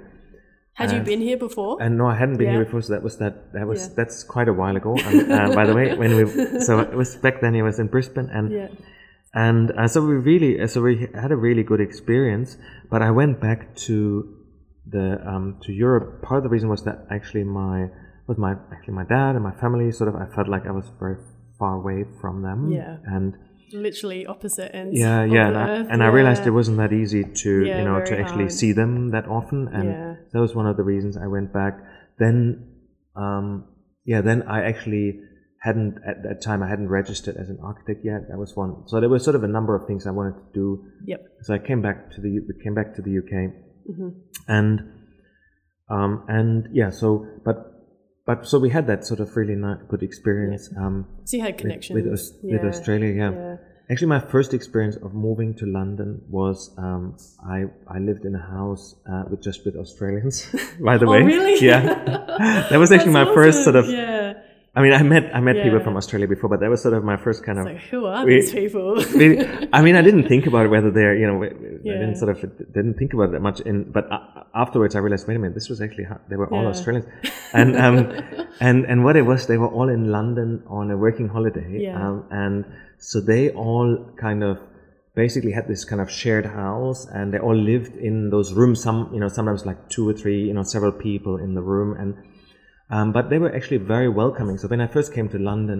Had you Uh, been here before? And no, I hadn't been here before, so that was that. That was Yeah. that's quite a while ago. And, uh, by the way, when we so it was back then. It was in Brisbane, and yeah. And uh, so we really so we had a really good experience. But I went back to the um, to Europe. Part of the reason was that actually my was my actually my dad and my family. Sort of, I felt like I was very far away from them. Yeah. and Literally opposite ends. yeah, yeah, and, I, and I realized it wasn't that easy to Yeah, you know to actually hard. see them that often, and Yeah. that was one of the reasons I went back. Then, um, yeah, then I actually hadn't at that time I hadn't registered as an architect yet. That was one. So there was sort of a number of things I wanted to do. Yep. So I came back to the came back to the UK, Mm-hmm. and um, and yeah, so but but so we had that sort of really not good experience. Um, So you had with, connections. with, with Yeah, Australia. Yeah. yeah. Actually, my first experience of moving to London was um, I I lived in a house uh, with just with Australians. <laughs> by the Oh, way, really? yeah, <laughs> that was actually my That's first sort of. Yeah. I mean, I met I met people from Australia before, but that was sort of my first kind of. So who are We- these people? <laughs> really, I mean, I didn't think about whether they're, you know, I didn't sort of didn't think about it that much. In but uh, afterwards, I realized, wait a minute, this was actually how, they were all Yeah. Australians, <laughs> and um, and and what it was, they were all in London on a working holiday, Yeah. um, and so they all kind of basically had this kind of shared house, and they all lived in those rooms. Some, you know, sometimes like two or three, you know, several people in the room, and um, but they were actually very welcoming. So when I first came to London,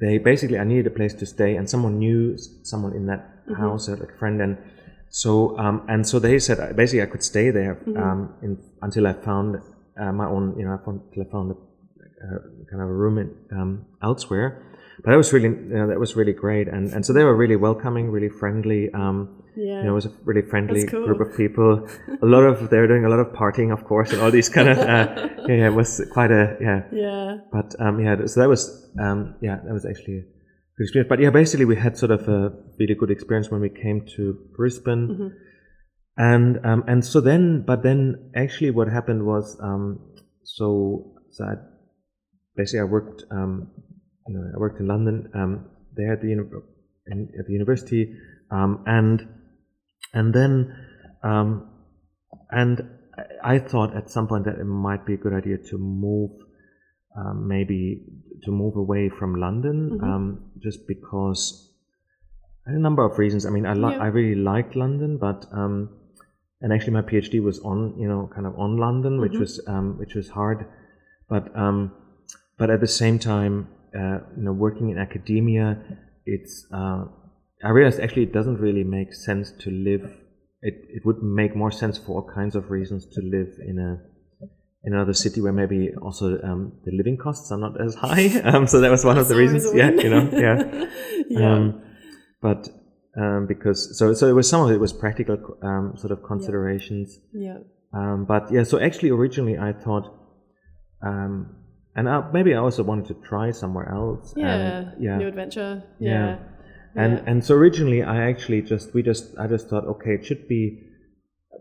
they basically I needed a place to stay, and someone knew someone in that house, uh, like a friend, and so um, and so they said uh, basically I could stay there um, in, until I found uh, my own, you know, I found, until I found a, uh, kind of a room in, um, elsewhere. But that was really you know, that was really great, and and so they were really welcoming, really friendly. Um, Yeah. you know, it was a really friendly cool. group of people. A lot of they were doing a lot of partying, of course, and all these kind of uh, yeah, <laughs> yeah, it was quite a yeah. yeah. But um, yeah, so that was um, yeah, that was actually a good experience. But yeah, basically we had sort of a really good experience when we came to Brisbane, Mm-hmm. and um, and so then, but then actually what happened was um, so so I, basically I worked um, you know I worked in London um, there at the in, at the university, um, and and then um, and I, thought at some point that it might be a good idea to move um, maybe to move away from London Mm-hmm. um, just because a number of reasons. I mean, I li- Yeah. I really liked London, but um, and actually my PhD was on you know kind of on London, which Mhm. was um, which was hard, but um, but at the same time, uh, you know, working in academia, it's uh, I realized actually it doesn't really make sense to live. It it would make more sense for all kinds of reasons to live in a in another city where maybe also um, the living costs are not as high. <laughs> Um, so that was one of the reasons. a Yeah, you know, yeah. <laughs> yeah. Um, but um, because so so it was some of it was practical um, sort of considerations. yeah. Um, but yeah, so actually originally I thought, um, and I, maybe I also wanted to try somewhere else. Yeah. yeah. New adventure. Yeah. Yeah. And Yeah. and so originally I actually just we just I just thought okay it should be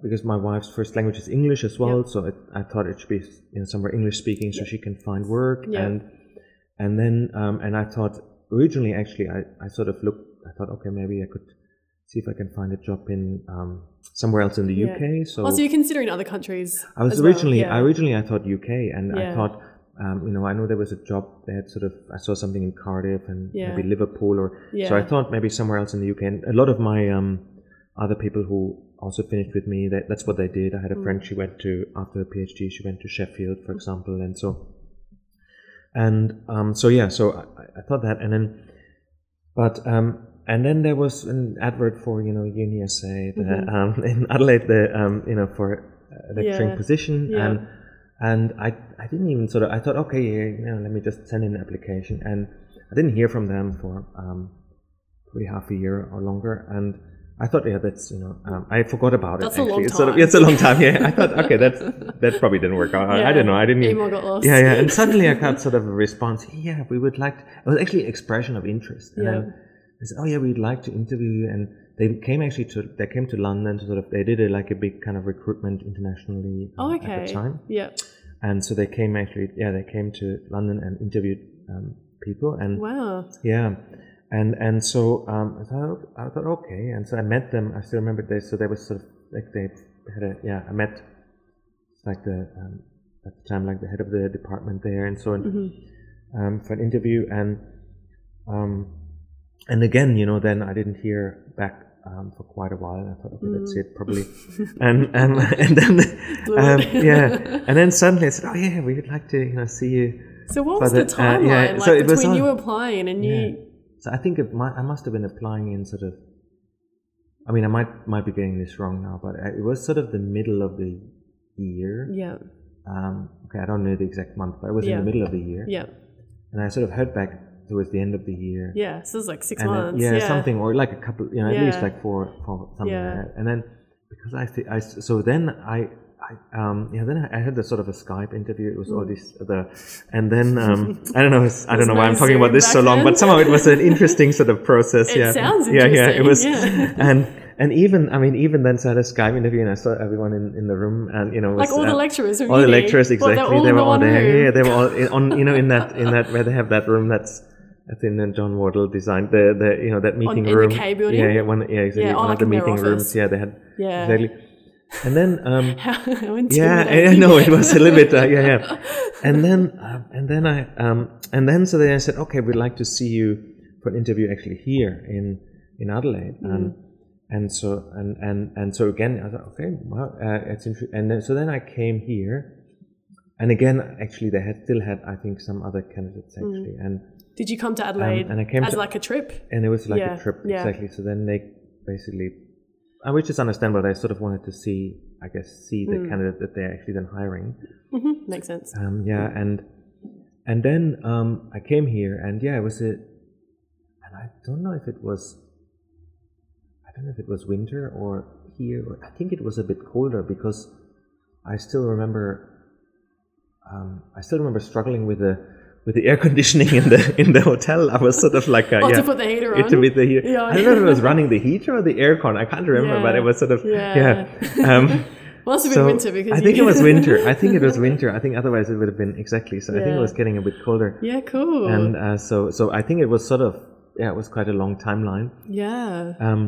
because my wife's first language is English as well Yep. so it, I thought it should be you know somewhere English speaking so she can find work Yep. and and then um, and I thought originally actually I, I sort of looked I thought okay maybe I could see if I can find a job in um, somewhere else in the Yeah. UK so Also, you're considering other countries. I was as well, originally yeah. I originally I thought UK and I thought um, you know I know there was a job they had sort of I saw something in Cardiff and Yeah. maybe Liverpool or so I thought maybe somewhere else in the UK and a lot of my um, other people who also finished with me that that's what they did I had a Mm. friend she went to after her PhD she went to Sheffield for example and so and um, so yeah so I, I thought that and then but um, and then there was an advert for you know UniSA Mhm. um, <laughs> in Adelaide the um, you know for a lecturing Yeah. position Yeah. and and I I didn't even sort of I thought okay yeah, you know let me just send in an application and I didn't hear from them for um, probably half a year or longer and I thought, yeah, that's you know, um, I forgot about That's it. a Actually, long it's sort of, it's a long time. Yeah, I thought, okay, that's that probably didn't work out. I, I don't know. I didn't. Even, Email got lost. Yeah, yeah. And suddenly I got sort of a response. Yeah, we would like. To, it was actually an expression of interest. And Yeah. then they said, oh yeah, we'd like to interview you. And they came actually to they came to London to sort of they did a, like a big kind of recruitment internationally Oh, um, okay. at the time. Yeah. And so they came actually, yeah, they came to London and interviewed um, people. And Wow. yeah, and and so um, I thought I thought okay, and so I met them. I still remember they so they were sort of like they had a yeah I met like the um, at the time like the head of the department there and so on Mm-hmm. um, for an interview and um, and again you know then I didn't hear back. Um, for quite a while, and I thought, okay, that's it, probably. and um, <laughs> and then, um, yeah, <laughs> and then suddenly I said, oh yeah, we would like to, you know, see you. So what was the, the- uh, timeline yeah, like so it was between on- you applying and you? So I think it might, I must have been applying in sort of. I mean, I might might be getting this wrong now, but it was sort of the middle of the year. Yeah. Um, okay, I don't know the exact month, but it was in the middle of the year, Yeah. and I sort of heard back towards the end of the year. Yeah. So it was like six and then- months. yeah, yeah. something or like a couple, you know, at least like four, four something Yeah. like that. And then because I, thi- I so then I, I, um, yeah, then I had the sort of a Skype interview. It was Mm. all this, the, and then um, I don't know, it's- I <laughs> don't know why I'm talking about this so long, then. but somehow it was an <laughs> interesting sort of process. It yeah, sounds yeah, yeah. It was, yeah. <laughs> and and even I mean, even then, so I had a Skype interview, and I saw everyone in, in the room, and you know, Like was, all the uh, lecturers from all the lecturers exactly they're all they were the all there room? yeah they were all in, on you know in that in that where they have that room that's then John Wardle designed the, the you know that meeting in the room K building? yeah yeah one yeah exactly Yeah, one like of the meeting rooms yeah they had Yeah. exactly and then um <laughs> yeah. <laughs> I know it was a little bit uh, yeah yeah and then um, and then I um and then so then I said okay we'd like to see you for an interview actually here in in Adelaide Mm. um, and so and and and so again I thought okay well uh, it's interesting and then so then I came here and again actually they had still had I think some other candidates Mm. actually and Did you come to Adelaide and I came as to- like a trip? and it was like Yeah, a trip yeah. exactly so then they basically uh, which is understandable they sort of wanted to see I guess see Mm. the candidate that they're actually then hiring Mm-hmm. Makes sense. um, yeah, and and then um, I came here, and yeah, it was a, and I don't know if it was, I don't know if it was winter or here. Or, I think it was a bit colder because I still remember, um, I still remember struggling with the with the air conditioning in the in the hotel. I was sort of like, a, Oh, yeah, to put the heater on? to with the heater. Yeah. I don't know if it was running the heater or the aircon. I can't remember, but it was sort of Yeah. yeah. Um, <laughs> Must have been so winter because I think it was <laughs> winter. I think it was winter. I think otherwise it would have been exactly. So I think it was getting a bit colder, yeah, cool. and uh, so so I think it was sort of yeah, it was quite a long timeline. yeah. Um,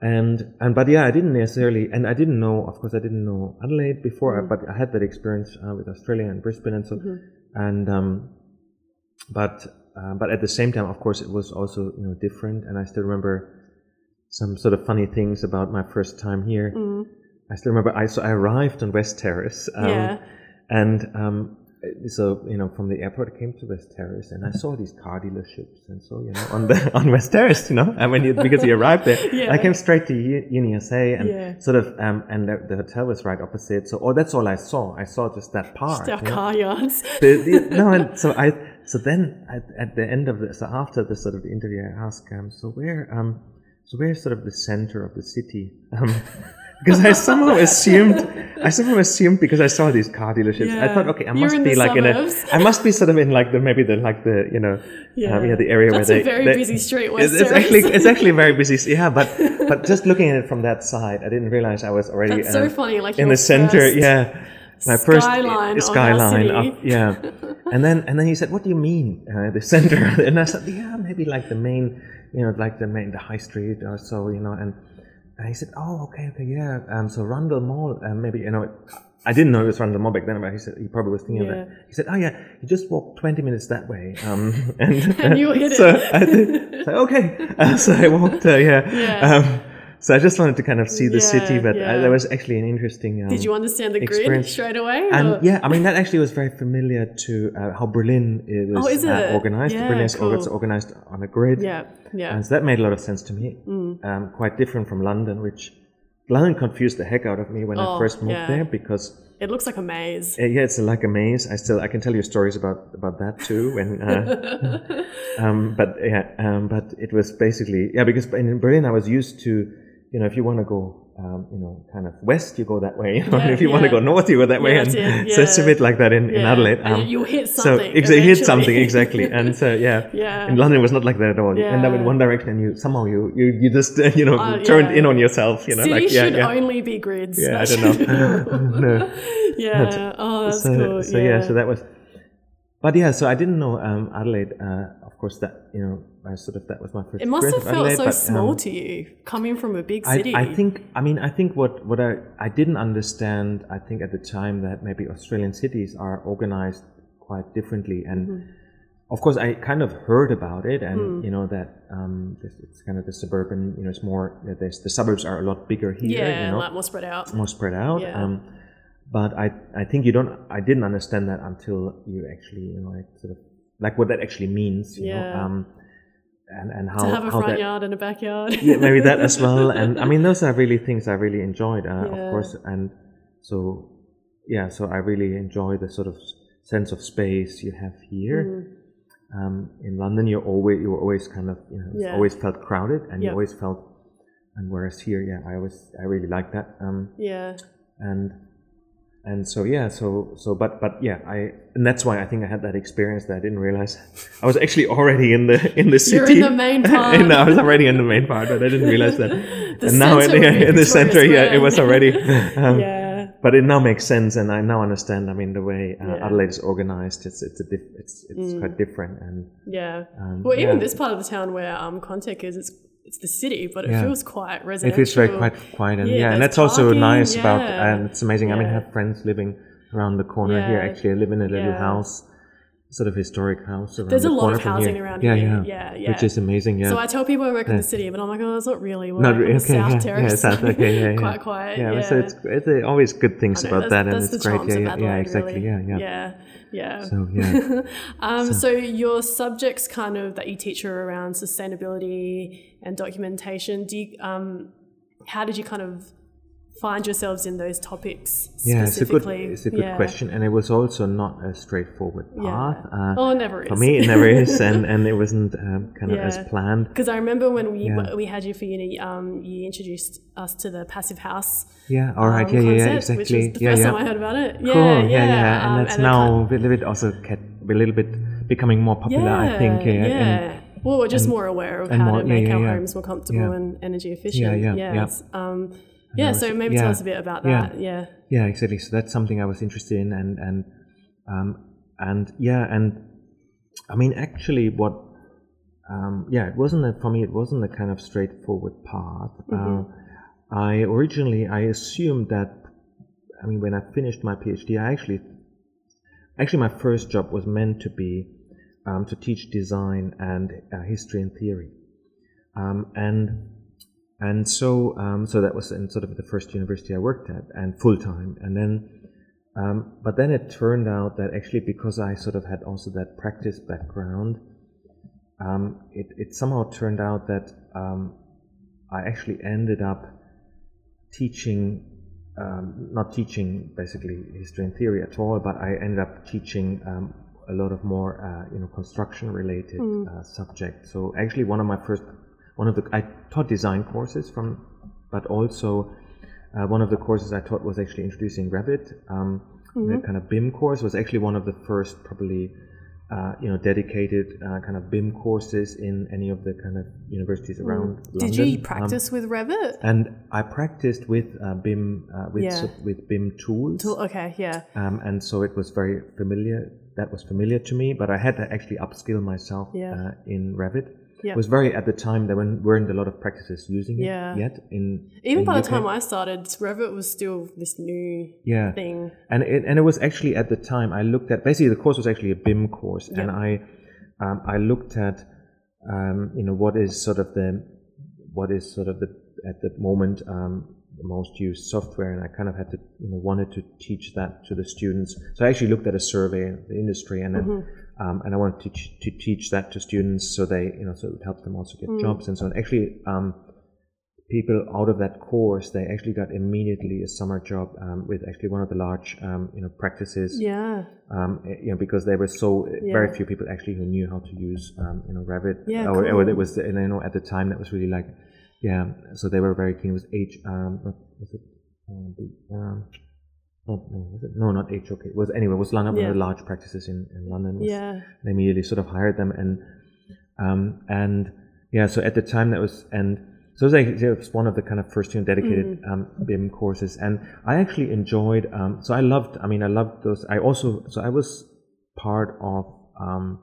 and and but yeah, I didn't necessarily, and I didn't know. Of course, I didn't know Adelaide before, Mm. but I had that experience uh, with Australia and Brisbane, and so Mm-hmm. and um, but uh, but at the same time, of course, it was also you know different, and I still remember some sort of funny things about my first time here. Mm. I still remember I so I arrived on West Terrace. Um, Yeah. And um, so you know, from the airport, I came to West Terrace, and I saw these car dealerships, and so you know, on the <laughs> on West Terrace, you know, and when you because you arrived there, <laughs> Yeah. I came straight to UniSA, and Yeah. sort of, um, and the, the hotel was right opposite. So, oh, that's all I saw. I saw just that park. Our you know? car yards. the, the, no, and so I, so then at, at the end of this, so after this sort of interview, I asked, um, so where, um, so where's sort of the center of the city? Um, <laughs> because I somehow assumed, I somehow assumed because I saw these car dealerships, I thought, okay, I You're must be like suburbs. in a, I must be sort of in like the maybe the like the you know, yeah, um, yeah the area That's where a they, very they- busy street, It's, it's actually it's actually <laughs> very busy, yeah. But but just looking at it from that side, I didn't realize I was already That's so funny, like in the center, first yeah. My first skyline of our skyline, up- yeah. <laughs> And then and then he said, "What do you mean uh, the center?" <laughs> And I said, "Yeah, maybe like the main, you know, like the main, the high street or so, you know." And, and he said, "Oh, okay, okay, yeah. Um, so Rundle Mall, um, maybe you know." I didn't know it was Rundle Mall back then, but he said he probably was thinking of Yeah. that. He said, "Oh yeah, you just walk twenty minutes that way." Um, <laughs> and And you hit so it. I did, so okay. Uh, so I walked. Uh, yeah. Yeah. Um, so I just wanted to kind of see the Yeah, city, but yeah. uh, there was actually an interesting. Um, Did you understand the grid straight away? or- and yeah, I mean that actually was very familiar to uh, how Berlin is, Oh, is uh, organized. Yeah, Berlin is cool. organized on a grid, yeah, yeah. and so that made a lot of sense to me. Mm. Um, quite different from London, which London confused the heck out of me when Oh, I first moved yeah. there because It looks like a maze. uh, yeah, it's like a maze. I still I can tell you stories about about that too. When, uh, <laughs> um, but yeah, um, but it was basically yeah because in Berlin I was used to you know, if you want to go, um, you know, kind of west, you go that way. <laughs> You know, Yeah, and if you want to go north, you go that way. Yeah, and it, <laughs> so it's a bit like that in, in Yeah. Adelaide. Um, you'll hit so something. ex- it hit something exactly, <laughs> and so yeah, Yeah. In London, it was not like that at all. You end up in one direction, and you somehow you you, you just uh, you know Uh, turned yeah. in on yourself. You know, Cities like yeah, should yeah. only be grids. Yeah, I don't know. No. yeah. Oh, that's so, cool. so yeah. so that was but yeah so i didn't know um, adelaide uh, of course that you know I sort of that was my first it must have felt with so but, small um, to you coming from a big city. I think i mean i think what what i i didn't understand i think at the time that maybe australian cities are organized quite differently and Mm-hmm. of course i kind of heard about it and Mm. you know that um this, it's kind of the suburban you know it's more there's the suburbs are a lot bigger here yeah, you know more spread out. more spread out. Yeah. Um, but I, I think you don't. I didn't understand that until you actually, you know, like sort of like what that actually means. You Yeah. know, um, and and how To have a front that, yard and a backyard. <laughs> yeah, maybe that as well. And I mean, those are <laughs> really things I really enjoyed, uh, Yeah. of course. And so, yeah, so I really enjoy the sort of sense of space you have here. Mm. Um, in London, you're always you were always kind of you know Yeah. always felt crowded, and you always felt. And whereas here, yeah, I always I really like that. Um, yeah. and and so yeah so so but but yeah i and that's why i think i had that experience that i didn't realize i was actually already in the in the city <laughs> You're in the main <laughs> part. and i was already in the main part but i didn't realize that <laughs> and now in the, in the center yeah it was already um, yeah. but it now makes sense and i now understand i mean the way uh, Yeah. adelaide is organized it's it's a diff, it's it's Mm. quite different and Yeah. um, Well, even yeah. this part of the town where um Contact is, it's it's the city, but it Yeah. feels quite it residential. feels very quite quiet and Yeah, yeah, and that's also parking, nice about and it's amazing i mean i have friends living around the corner here actually i live in a little Yeah. house sort of historic house around There's the a lot of housing here. around yeah, here. Yeah, Yeah, yeah. Which is amazing, yeah. So I tell people I work in the city, but I'm like, oh, that's not really. What Not I re- am. okay, South yeah, Terrace. yeah, South, okay, yeah, <laughs> yeah. quite quiet. yeah, Yeah, so it's, it's always good things about that, and it's great. Yeah, yeah, yeah, exactly. really. Yeah, yeah. Yeah. So yeah, <laughs> um, so your subjects, kind of that you teach are around sustainability and documentation. Do you, um, how did you kind of find yourselves in those topics yeah, it's a good, it's a good Yeah. question, and it was also not a straightforward Yeah. path. Uh, Oh, it never is. For me, it never is, <laughs> and and it wasn't um, kind of as Yeah. planned. Because I remember when we Yeah. we had you for uni, um, you introduced us to the passive house. Yeah, all right, um, yeah, yeah, yeah, exactly. Which was the yeah, first yeah. time I heard about it. Yeah, cool, yeah, yeah, yeah, and um, that's it now a little bit also a little bit becoming more popular. I think. Yeah, Yeah, yeah. and- well, we're just more aware of how more- to make yeah, our yeah. homes more comfortable Yeah. and energy efficient. yeah, yeah. it's, Um, yeah, was- so maybe tell us a bit about that. Yeah. Yeah, exactly. So that's something I was interested in, and and um, and yeah, and I mean, actually, what um, yeah, it wasn't a, for me. It wasn't a kind of straightforward path. Mm-hmm. Uh, I originally I assumed that. I mean, when I finished my PhD, I actually actually my first job was meant to be um, to teach design and uh, history and theory, um, and and so um, so that was in sort of the first university I worked at and full time, and then. Um, but then it turned out that actually because I sort of had also that practice background, um, it, it somehow turned out that um, I actually ended up teaching, um, not teaching basically history and theory at all, but I ended up teaching um, a lot of more, uh, you know, construction related uh, subjects. So actually, one of my first, one of the, I taught design courses from, but also uh, one of the courses I taught was actually introducing Revit. Um, The kind of BIM course was actually one of the first, probably, uh, you know, dedicated uh, kind of BIM courses in any of the kind of universities around London. Did you Um, practice with Revit? and I practiced with uh, BIM uh, with Yeah. so- with BIM tools, Tool- Okay, yeah. um, and so it was very familiar. That was familiar to me, but I had to actually upskill myself Yeah. uh, in Revit. Yeah. It was very at the time there weren't, a lot of practices using it Yeah. yet. In Even in by the time I started, Revit was still this new yeah, thing. and it, and it was actually at the time I looked at basically the course was actually a BIM course, and I um, I looked at um, you know what is sort of the what is sort of the at the moment um, the most used software, and I kind of had to you know wanted to teach that to the students. So I actually looked at a survey of the industry, and then. Um, and I wanted to, teach to teach that to students so they, you know, so it would help them also get jobs and so on. Actually, um, people out of that course, they actually got immediately a summer job um, with actually one of the large, um, you know, practices. Yeah. Um, eh, you know, because there were so eh, very few people actually who knew how to use, um, you know, Revit. Yeah, or, or it was, and you know, at the time that was really like, yeah, so they were very keen. It was H, um, was it, um, the, um, not, no, was it? No, not HOK. It was anyway. It was one of Yeah. the large practices in, in London. was- Yeah. They immediately sort of hired them, and um, and yeah. So at the time, that was and so it was, like, it was one of the kind of first you know, dedicated um, BIM courses, and I actually enjoyed. Um, so I loved. I mean, I loved those. I also so I was part of. Um,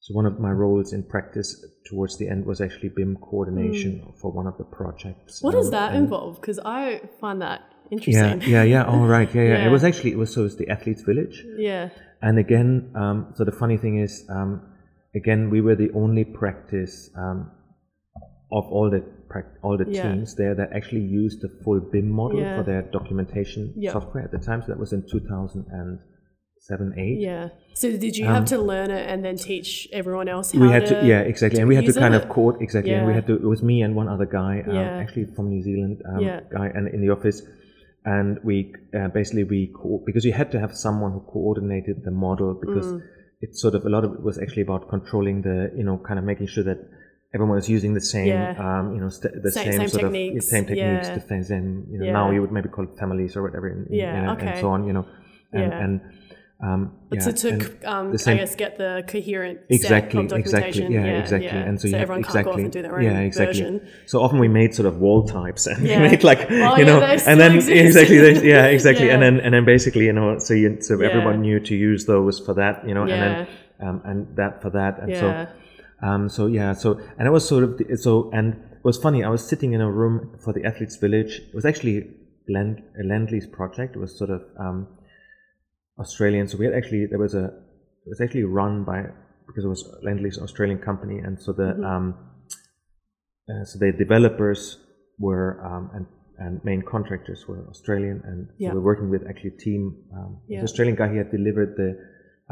so one of my roles in practice towards the end was actually BIM coordination for one of the projects. What does that and- involve? Because I find that interesting. yeah, yeah. All right, yeah, yeah, <laughs> Yeah. It was actually it was so it was the athletes' village. Yeah. And again, um, so the funny thing is, um, again, we were the only practice um, of all the all the Yeah. teams there that actually used the full BIM model Yeah. for their documentation Yeah. software at the time. So that was in 2007, 8. Yeah. So did you Um, have to learn it and then teach everyone else how We had to? to, yeah, exactly, and we had to kind it? of court exactly, and we had to. It was me and one other guy, um, Yeah. actually from New Zealand, um, Yeah. guy, and in the office, and we uh, basically we co- because you had to have someone who coordinated the model because Mm. it's sort of a lot of it was actually about controlling the you know kind of making sure that everyone was using the same Yeah. um, you know st- the Same- same, same sort techniques, of same techniques yeah. the things and you know Yeah. now you would maybe call it families or whatever and, Yeah, and, okay. and so on you know and, and um, But yeah, to, to um, the I guess get the coherent exactly exactly documentation. yeah, exactly yeah. and so, you so everyone exactly can't go off and do their own yeah exactly version. so often we made sort of wall types <laughs> and Yeah. we made like Oh, you know and then exist. exactly <laughs> yeah exactly and then and then basically you know so you so Yeah. everyone knew to use those for that you know and then um, and that for that and Yeah. so um, so yeah so and it was sort of the, so and it was funny I was sitting in a room for the athletes village it was actually Lend, a Lend-Lease project it was sort of um, Australian. So we had actually there was a it was actually run by because it was Lend-Lease Australian company, and so the Mm-hmm. um, uh, so the developers were um, and and main contractors were Australian, and so Yeah. we were working with actually a team. Um, Yeah. The Australian guy he had delivered the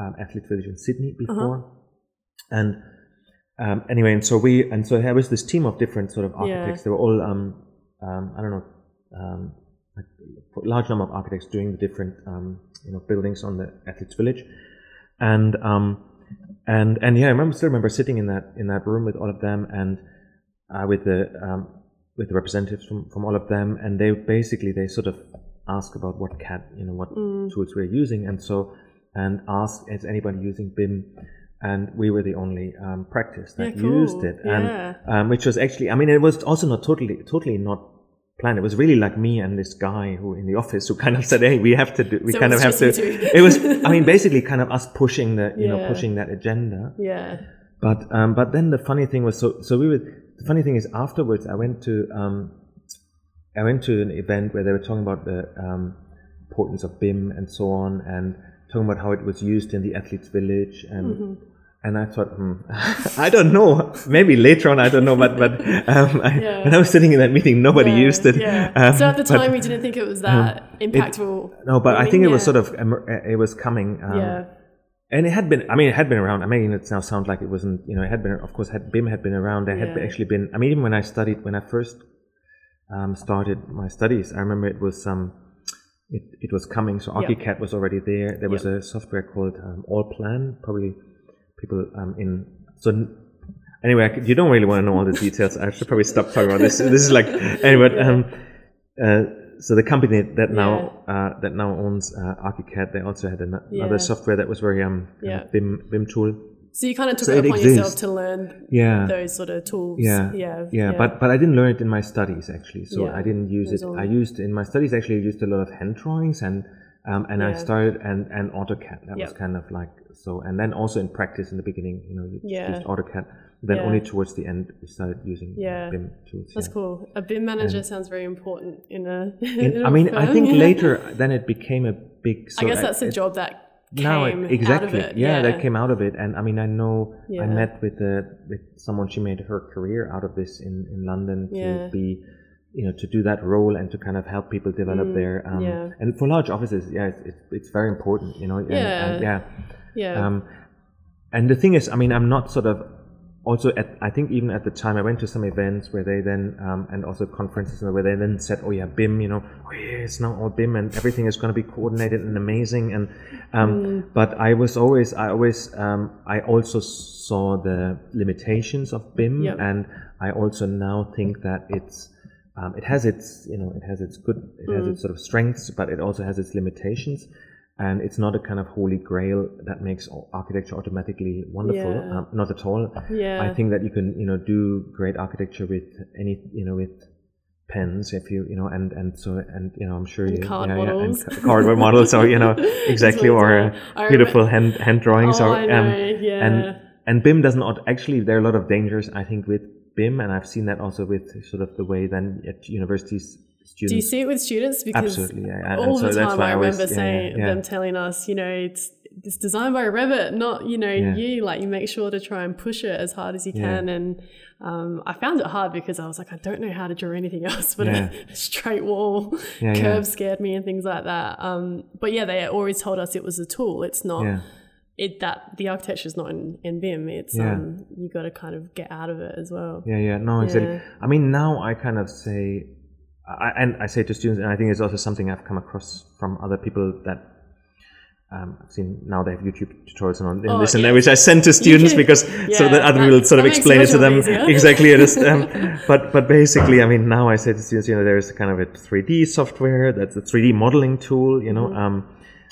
um, athlete village in Sydney Uh-huh. before, and um, anyway, and so we and so there was this team of different sort of architects. They were all um, um, I don't know. A large number of architects doing the different um, you know buildings on the athletes village and um, and and yeah I remember still remember sitting in that in that room with all of them and uh, with the um, with the representatives from, from all of them and they basically they sort of ask about what CAD you know what Mm. tools we're using and so and ask is anybody using BIM and we were the only um, practice that Yeah, cool. used it and Yeah. um, which was actually I mean it was also not totally totally not planned it was really like me and this guy who in the office who kind of said hey we have to do we So kind of have to <laughs> it was I mean basically kind of us pushing the you know Yeah. pushing that agenda Yeah. but um, but then the funny thing was so so we were the funny thing is afterwards I went to um, I went to an event where they were talking about the um, importance of BIM and so on and talking about how it was used in the athletes village and Mm-hmm. And I thought hmm, <laughs> I don't know. Maybe later on I don't know but but um, I, Yeah. when I was sitting in that meeting nobody Yeah, used it. Yeah. Um, so at the but- time, you didn't think it was that impactful. no but I mean, think it was sort of uh, it was coming um, yeah. and it had been i mean it had been around. I mean it now sounds like it wasn't you know it had been of course had bim had been around. There had actually been i mean even when i studied when i first um, started my studies i remember it was um it, it was coming. So archicad was already there. There was a software called um, allplan probably people um, in so anyway you don't really want to know all the details i should probably stop talking about this this is like anyway um uh, so the company that now uh, that now owns uh, Archicad, they also had ano- Yeah. another software that was very um Yeah. BIM BIM tool. So you kind of took So it it upon yourself to learn Yeah, those sort of tools. yeah, Yeah. yeah. But but I didn't learn it in my studies actually. So Yeah. I didn't use It it. all- I used in my studies actually. I used a lot of hand drawings and um, and I started and and AutoCAD. That was kind of like so. And then also in practice in the beginning, you know, you Yeah. used AutoCAD. Then Yeah. only towards the end we started using uh, Yeah. BIM tools. That's yeah. cool. A BIM manager sounds very important in a. In- in <laughs> I mean, I think <laughs> later then it became a big. I guess that's a job that now exactly out of it. yeah, that came out of it and i mean i know i met with with someone she made her career out of this in in london to Yeah. be you know to do that role and to kind of help people develop their um Mm, yeah. and for large offices yeah it's, it's, it's very important you know and, and Yeah. yeah Yeah. um and the thing is i mean i'm not sort of also at I think even at the time I went to some events where they then um, and also conferences where they then said, oh yeah, BIM, you know, oh yeah, it's now all BIM and everything is going to be coordinated and amazing. And um, Mm. but I was always I always um, I also saw the limitations of BIM Yep. and I also now think that it's um, it has its you know it has its good it Mm. has its sort of strengths but it also has its limitations and it's not a kind of holy grail that makes architecture automatically wonderful Yeah. um, not at all Yeah. i think that you can you know do great architecture with any you know with pens if you you know and and so and you know i'm sure you card yeah, yeah, and models. ca- cardboard models or you know <laughs> exactly or uh, beautiful hand hand drawings Oh, or I know, um, yeah. and and BIM doesn't actually there are a lot of dangers I think with BIM and I've seen that also with sort of the way then at universities students Do you see it with students? Because Absolutely, yeah, and- and all so the time I I always- remember yeah, saying yeah, yeah. them telling us, you know, it's it's designed by a Revit, not you know Yeah. you. Like you make sure to try and push it as hard as you can. And um, I found it hard because I was like, I don't know how to draw anything <laughs> else, but Yeah. <laughs> a straight wall, Yeah, <laughs> yeah. scared me and things like that. Um, but yeah, they always told us it was a tool. It's not. It that the architecture is not in, in BIM. It's Yeah. um, you got to kind of get out of it as well. yeah yeah no exactly Yeah. I mean now I kind of say I, and I say to students and I think it's also something I've come across from other people that um, I've seen now they have YouTube tutorials and on Oh, this and yeah. that, which I send to students because so that other people sort of explain it it to them easier. exactly. It is, <laughs> um, but but basically, I mean, now I say to students, you know, there is kind of a 3D software that's a 3D modeling tool, you know. Mm-hmm.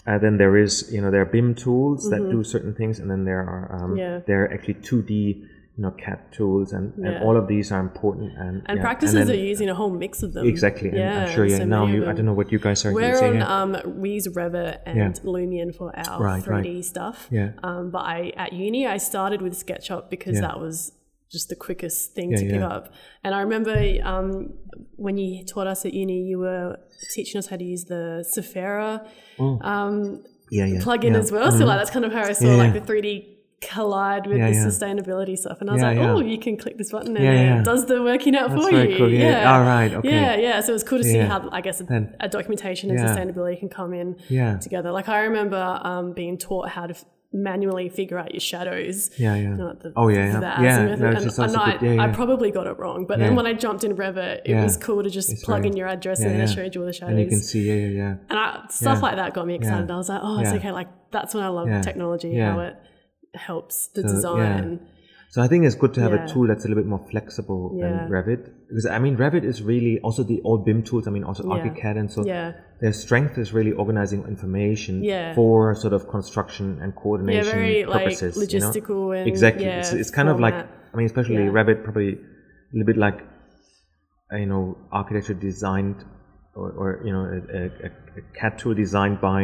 Um, uh, then there is, you know, there are BIM tools that do certain things, and then there are um, Mm-hmm. Yeah. there are actually 2D, you know, CAD tools, and, Yeah. and all of these are important. And And yeah, practices then- are using a whole mix of them. exactly. And I'm sure yeah. so now you, I don't know what you guys are We're using. on yeah. um, we use Revit and Yeah. Lumion for our Right, 3D stuff. Yeah. Um, but I at uni I started with SketchUp because Yeah. that was just the quickest thing Yeah, to pick yeah. up. And I remember um, when you taught us at uni, you were teaching us how to use the Sefaira um, yeah, yeah. plugin yeah. as well. So like that's kind of how I saw like the 3D collide with the sustainability stuff. And I was like, oh, you can click this button and it does the working out That's for you. cool, yeah. All right, okay. Yeah, yeah. So it was cool to see how I guess a, a documentation and sustainability can come in together. Like I remember um, being taught how to f- manually figure out your shadows. Yeah, yeah. The, Oh, yeah, yeah. Yeah, no, and, I, good. Yeah, I probably got it wrong, but Yeah. then when I jumped in Revit, it Yeah. was cool to just It's plug very- in your address yeah, and yeah. it showed you all the shadows. and you can see, yeah, yeah, yeah. And I, stuff Yeah. like that got me excited. I was like, oh, it's Yeah. okay. Like that's when I love Yeah. technology, Yeah. how it helps the So, design. So I think it's good to have Yeah. a tool that's a little bit more flexible Yeah. than Revit because I mean Revit is really also the old BIM tools. I mean also Yeah. ArchiCAD and so Yeah. their strength is really organizing information for sort of construction and Yeah, coordination very like purposes. you know? logistical and exactly. It's, it's kind of like. I mean especially. Revit probably a little bit like uh, you know architecture designed or, or you know a, a, a CAD tool designed by.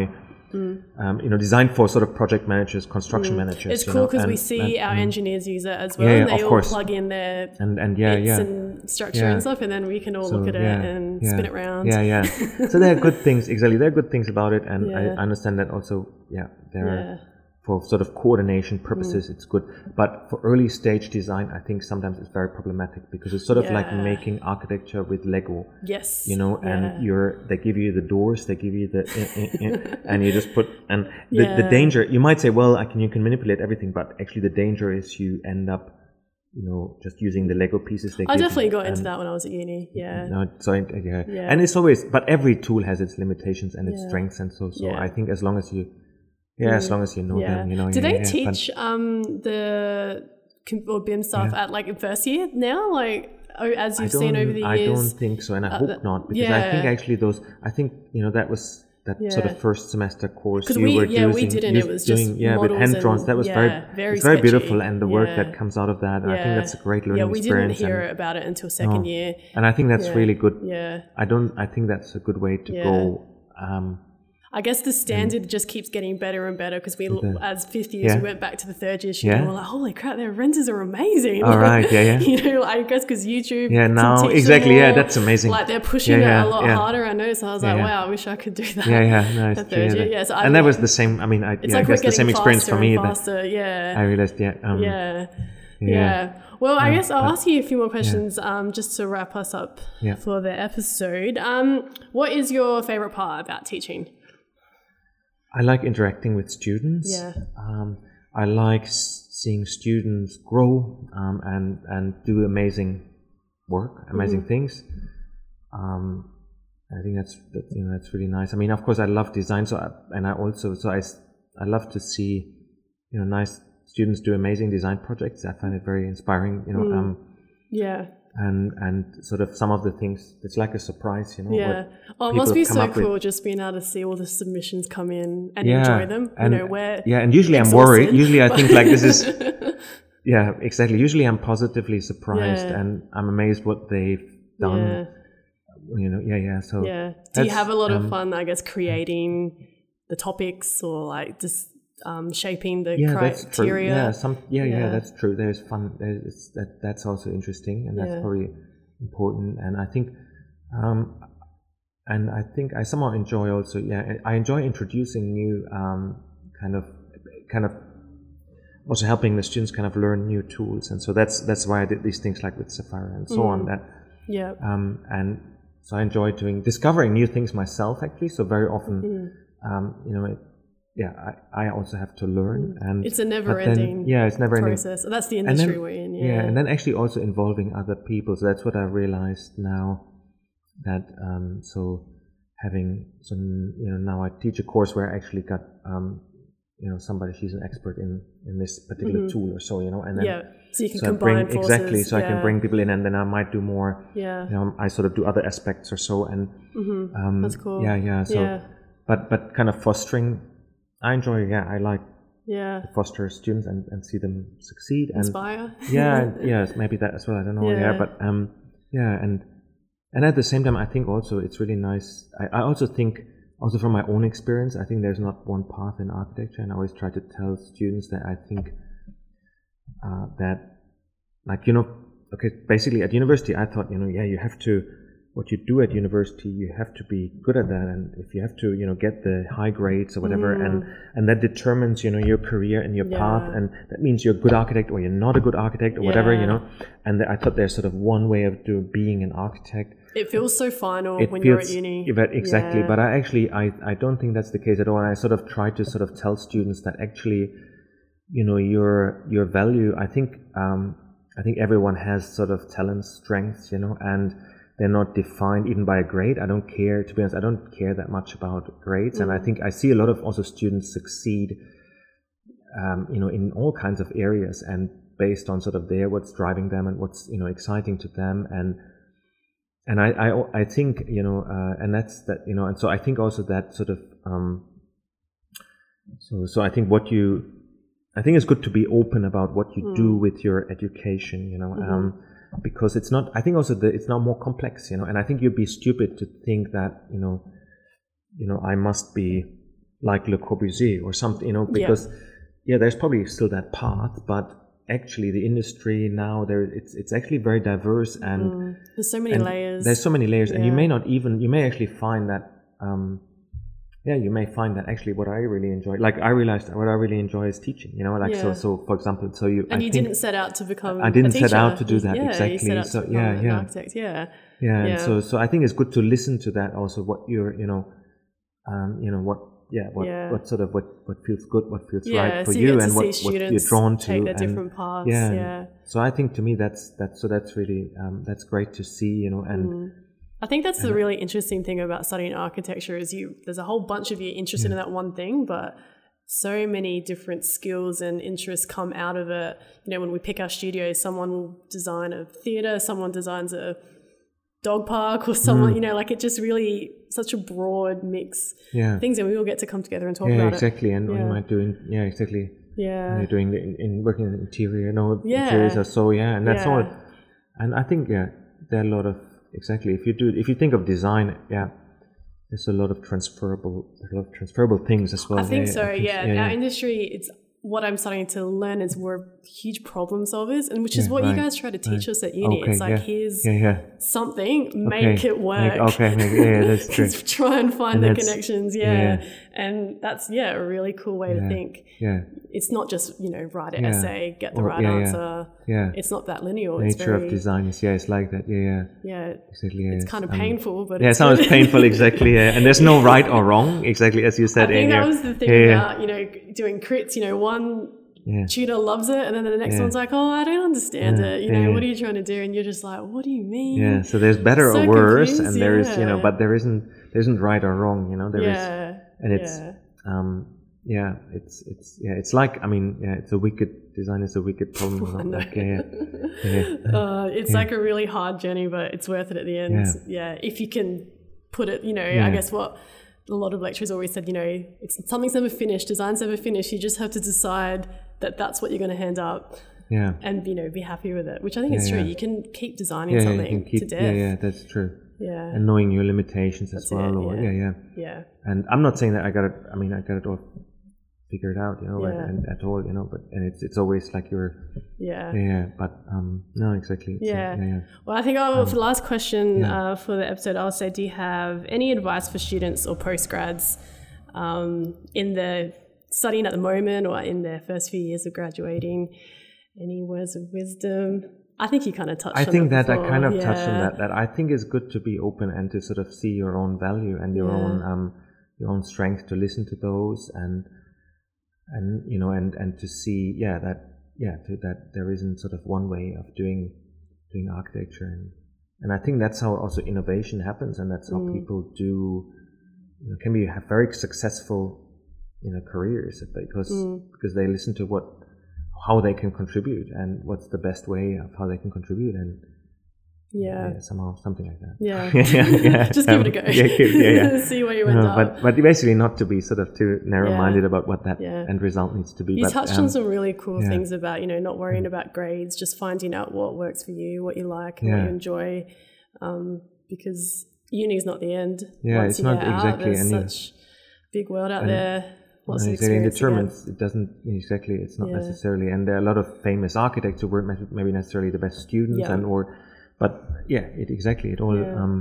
Um, you know, designed for sort of project managers, construction managers. Mm. It's cool because we see and- our engineers use it as well, Yeah, and they of all course. plug in their and and yeah, bits yeah. and structure Yeah. and stuff, and then we can all So, look at yeah, it and yeah, spin it around. Yeah, yeah. <laughs> so there are good things. Exactly, there are good things about it, and I understand that also. Yeah, there Yeah. are for sort of coordination purposes, Mm. it's good. But for early stage design, I think sometimes it's very problematic because it's sort of like making architecture with Lego. Yes. You know, Yeah. and you're they give you the doors, they give you the eh, eh, eh, <laughs> and you just put and the, the danger. You might say, well, I can you can manipulate everything, but actually the danger is you end up, you know, just using the Lego pieces. They I definitely got into that when I was at uni. Yeah. no, so yeah. Yeah. and it's always, but every tool has its limitations and its Yeah. strengths, and so so Yeah. I think as long as you, yeah, as long as you know Yeah. them, you know. Do yeah, they yeah, teach um, the or BIM stuff at like first year now? Like oh, as you've seen over the years, I don't think so, and I Uh, hope not, because I think actually those, I think you know that was that sort of first semester course you we- were yeah, we didn't. It was just doing, yeah, with hand drawings. That was very, very it's very beautiful, and the work that comes out of that, I think that's a great learning yeah, we experience. didn't hear and, about it until second No. year. and I think that's really good. Yeah. I don't. I think that's a good way to go. Um, I guess the standard just keeps getting better and better because we, as fifth years, Yeah. we went back to the third year. Yeah. and we're like, holy crap, their renders are amazing. All right, yeah, yeah. <laughs> you know, I guess because YouTube. Yeah, now- exactly, yeah, that's amazing. Like they're pushing Yeah, yeah, it a lot yeah. harder. I know, so I was Yeah, like, yeah. wow, I wish I could do that. yeah, yeah, no, the third yeah, year, yeah. So I and that was the same. I mean, I, It's yeah, like I guess the same experience for me. That faster. Yeah. I realized, yeah, um, yeah. yeah. Yeah. Well, I guess I'll ask you a few more questions um, just to wrap us up Yeah. for the episode. Um, what is your favorite part about teaching? I like interacting with students. Yeah. Um, I like seeing students grow um, and and do amazing work, amazing things. Um, I think that's that, you know that's really nice. I mean, of course, I love design, so I, and I also so I I love to see you know nice students do amazing design projects. I find it very inspiring. You know, um, Yeah. And and sort of some of the things it's like a surprise. You know, Yeah. Oh, it must be so up with. cool just being able to see all the submissions come in and Yeah, enjoy them. You and- know, where yeah, and usually I'm worried. Usually I think like this is <laughs> yeah, exactly. Usually I'm positively surprised Yeah. and I'm amazed what they've done. yeah. You know, yeah, yeah. So Yeah. Do you have a lot of um, fun, I guess, creating the topics or like just um, shaping the yeah, criteria? Yeah, some yeah, yeah, Yeah. that's true. There's fun. There's that. That's also interesting, and that's Yeah. probably important. And I think, um, and I think I somehow enjoy also. Yeah, I enjoy introducing new um, kind of kind of also helping the students kind of learn new tools, and so that's that's why I did these things like with Sefaira and so on. Mm. That Yeah. um, and so I enjoy doing discovering new things myself actually. So very often, Mm. um, you know, it, yeah, I, I also have to learn, and It's a but never then- ending yeah, it's never ending. process. That's the industry then- we're in. Yeah. Yeah. and then actually also involving other people. So that's what I realized now that um, so having so you know now I teach a course where I actually got um, you know somebody she's an expert in in this particular tool or so you know and then yeah. So you can so I combine bring forces. exactly so I can bring people in and then I might do more Yeah. you know I sort of do other aspects or so and hmm um, That's cool. yeah yeah so yeah. but but kind of fostering I enjoy yeah I like Yeah. foster students and, and see them succeed and Inspire. <laughs> yeah and- <laughs> yes maybe that as well i don't know yeah, Yeah. but um yeah and and at the same time i think also it's really nice I, I also think also from my own experience i think there's not one path in architecture and i always try to tell students that i think uh, that like you know okay basically at university i thought you know yeah you have to what you do at university you have to be good at that. And if you have to you know get the high grades or whatever and and that determines you know your career and your path. Mm. And that means you're a good architect or you're not a good architect or whatever you know. And i thought there's sort of one way of do, being an architect. It feels so final it when feels you're at uni. yeah, but exactly. Yeah. but i actually I, I don't think that's the case at all. And i sort of try to sort of tell students that actually you know your your value i think um i think everyone has sort of talents strengths you know. And they're not defined even by a grade. I don't care to be honest i don't care that much about grades. And i Mm. think i see a lot of also students succeed um, you know in all kinds of areas and based on sort of their what's driving them and what's you know exciting to them. And and I, I, I think you know, uh, and that's that you know, and so I think also that sort of, um, so so I think what you, I think it's good to be open about what you do with your education, you know, um, because it's not. I think also that it's now more complex, you know, and I think you'd be stupid to think that you know, you know, I must be like Le Corbusier or something, you know, because yeah, there's probably still that path, but actually the industry now there it's it's actually very diverse and Mm. There's so many layers. There's so many layers, and you may not even you may actually find that. Um, yeah, you may find that actually what I really enjoy, like I realized what I really enjoy is teaching. You know, like so. Yeah. So, for example, so you. and I you didn't set out to become. I didn't set out to do that, Yeah, exactly. So, yeah, yeah. architect. Yeah. Yeah, and yeah. so so I think it's good to listen to that also. What you're, you know, um, you know what. Yeah, what, Yeah. what sort of what, what feels good, what feels right for so you you, and what, what you're drawn to. and- different paths. yeah, Yeah. So I think to me that's that's so that's really um, that's great to see, you know, and Mm. I think that's the really interesting thing about studying architecture is you there's a whole bunch of you interested in that one thing, but so many different skills and interests come out of it. You know, when we pick our studio, someone will design a theater, someone designs a dog park, or Mm. someone, you know, like it just really such a broad mix yeah, of things, and we all get to come together and talk about. yeah, about exactly. And Yeah. you might do, in, yeah, exactly. it. Yeah, you're doing the in, in working in interior, you know, Yeah. interiors are so yeah, and that's Yeah. all. And I think yeah, there are a lot of exactly. If you do, if you think of design, yeah, there's a lot of transferable, a lot of transferable things as well. I think yeah, so. yeah. yeah, our industry, it's what I'm starting to learn is we're huge problem solvers, and which is Yeah, what right, you guys try to teach right. us at uni. Okay, it's like yeah, here's yeah, something, make Okay, it work. make- okay, make- yeah, that's <laughs> true. Just try and find And the connections. Yeah. Yeah. and that's yeah a really cool way to think. Yeah, It's not just you know write an Yeah. essay, get the Or- right yeah, yeah. answer. yeah. It's not that linear. it's Nature very, of design is yeah, it's like that. Yeah, yeah, Yeah, exactly. Yeah, it's kind of um, painful, but Yeah, it it's sounds painful, exactly. Yeah. And there's no <laughs> right or wrong, exactly as you said. I think in that your- was the thing yeah, yeah. about you know doing crits. You know, one Yeah. tutor loves it, and then the next Yeah. one's like, "Oh, I don't understand Yeah, it. You know, yeah. what are you trying to do?" And you're just like, "What do you mean?" Yeah. So there's better So or worse, confused, and there is you know, but there isn't there isn't right or wrong. You know, there is yeah, and it's yeah. um yeah it's it's yeah it's like i mean yeah it's a wicked design is a wicked problem <laughs> like, yeah, yeah, yeah. <laughs> Uh, it's like a really hard journey, but it's worth it at the end. Yeah. Yeah, if you can put it, you know, Yeah. I guess what a lot of lecturers always said, you know, it's something's never finished, design's never finished. You just have to decide that that's what you're going to hand up yeah and you know be happy with it. Which I think is true. yeah. You can keep designing yeah, something keep, to death. yeah, yeah, that's true. Yeah, And knowing your limitations as well. it, or, yeah. yeah, yeah. yeah, And I'm not saying that I got it. I mean, I got it all figured out, you know, Yeah. and, at all, you know. But and it's it's always like you're, yeah. yeah. But um, no, exactly. Uh, Yeah. yeah, yeah. Well, I think I'll, for the last question uh, for the episode, I'll say, do you have any advice for students or postgrads um, in the studying at the moment or in their first few years of graduating? Any words of wisdom? I think you kind of touched. On that. I think that I kind of touched on that. That I think is good to be open and to sort of see your own value and your Yeah. own um, your own strength to listen to those and and you know and and to see yeah that yeah to, that there isn't sort of one way of doing doing architecture and and I think that's how also innovation happens and that's how Mm. people do you know, can be have very successful you know careers because Mm. because they listen to what how they can contribute and what's the best way of how they can contribute and Yeah. somehow something like that Yeah. <laughs> yeah, yeah. <laughs> Just give it a Um, go. yeah, give- yeah, yeah. <laughs> See where you end No, up. but but basically not to be sort of too narrow-minded about what that Yeah. end result needs to be. You but, touched um, on some really cool yeah. Mm. things about, you know, not worrying about grades, just finding out what works for you, what you like, and what you enjoy. Um, because uni is not the end. Yeah, Once it's not get out, exactly there's any- such big world out And- there. Of and exactly experience. to get. determines it doesn't exactly it's not Yeah. necessarily and there are a lot of famous architects who weren't maybe- necessarily the best students Yeah. and or but yeah it exactly it all Yeah. um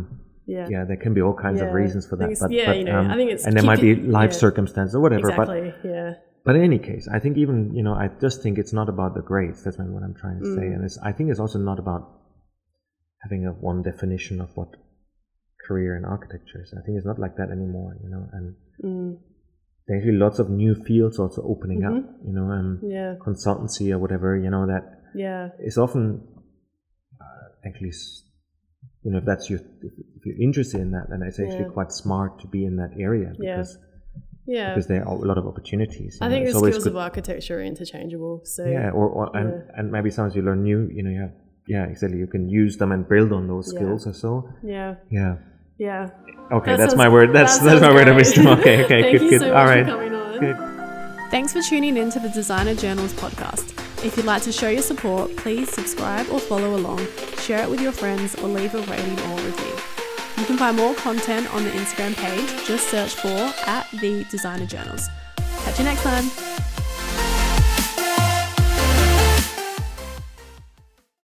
Yeah. yeah there can be all kinds of reasons for that but, yeah, but you know, um, I think it's and there might be life circumstances or whatever but Exactly. yeah. But in any case, I think even you know, I just think it's not about the grades. That's maybe what I'm trying to say, Mm. and it's, I think it's also not about having a one definition of what career in architecture is. I think it's not like that anymore, you know. And Mm. There are actually lots of new fields also opening up, Mm-hmm. you know, um, Yeah. consultancy or whatever, you know, that Yeah. is often uh, actually, you know, if that's your if you're interested in that, then it's actually Yeah. quite smart to be in that area because Yeah. because there are a lot of opportunities. I know. think the It's always skills good of architecture are interchangeable. So yeah or, or and, Yeah. and maybe sometimes you learn new you know you have yeah exactly you can use them and build on those Yeah. skills or so yeah. yeah Yeah. okay That that's sounds- my word that's that that's my sounds word of great. wisdom <laughs> okay okay <laughs> Thank good you good so all much right for coming on. good Thanks for tuning in to the Designer Journals podcast. If you'd like to show your support, please subscribe or follow along, share it with your friends, or leave a rating or review. You can find more content on the Instagram page. Just search for at the Designer Journals. Catch you next time.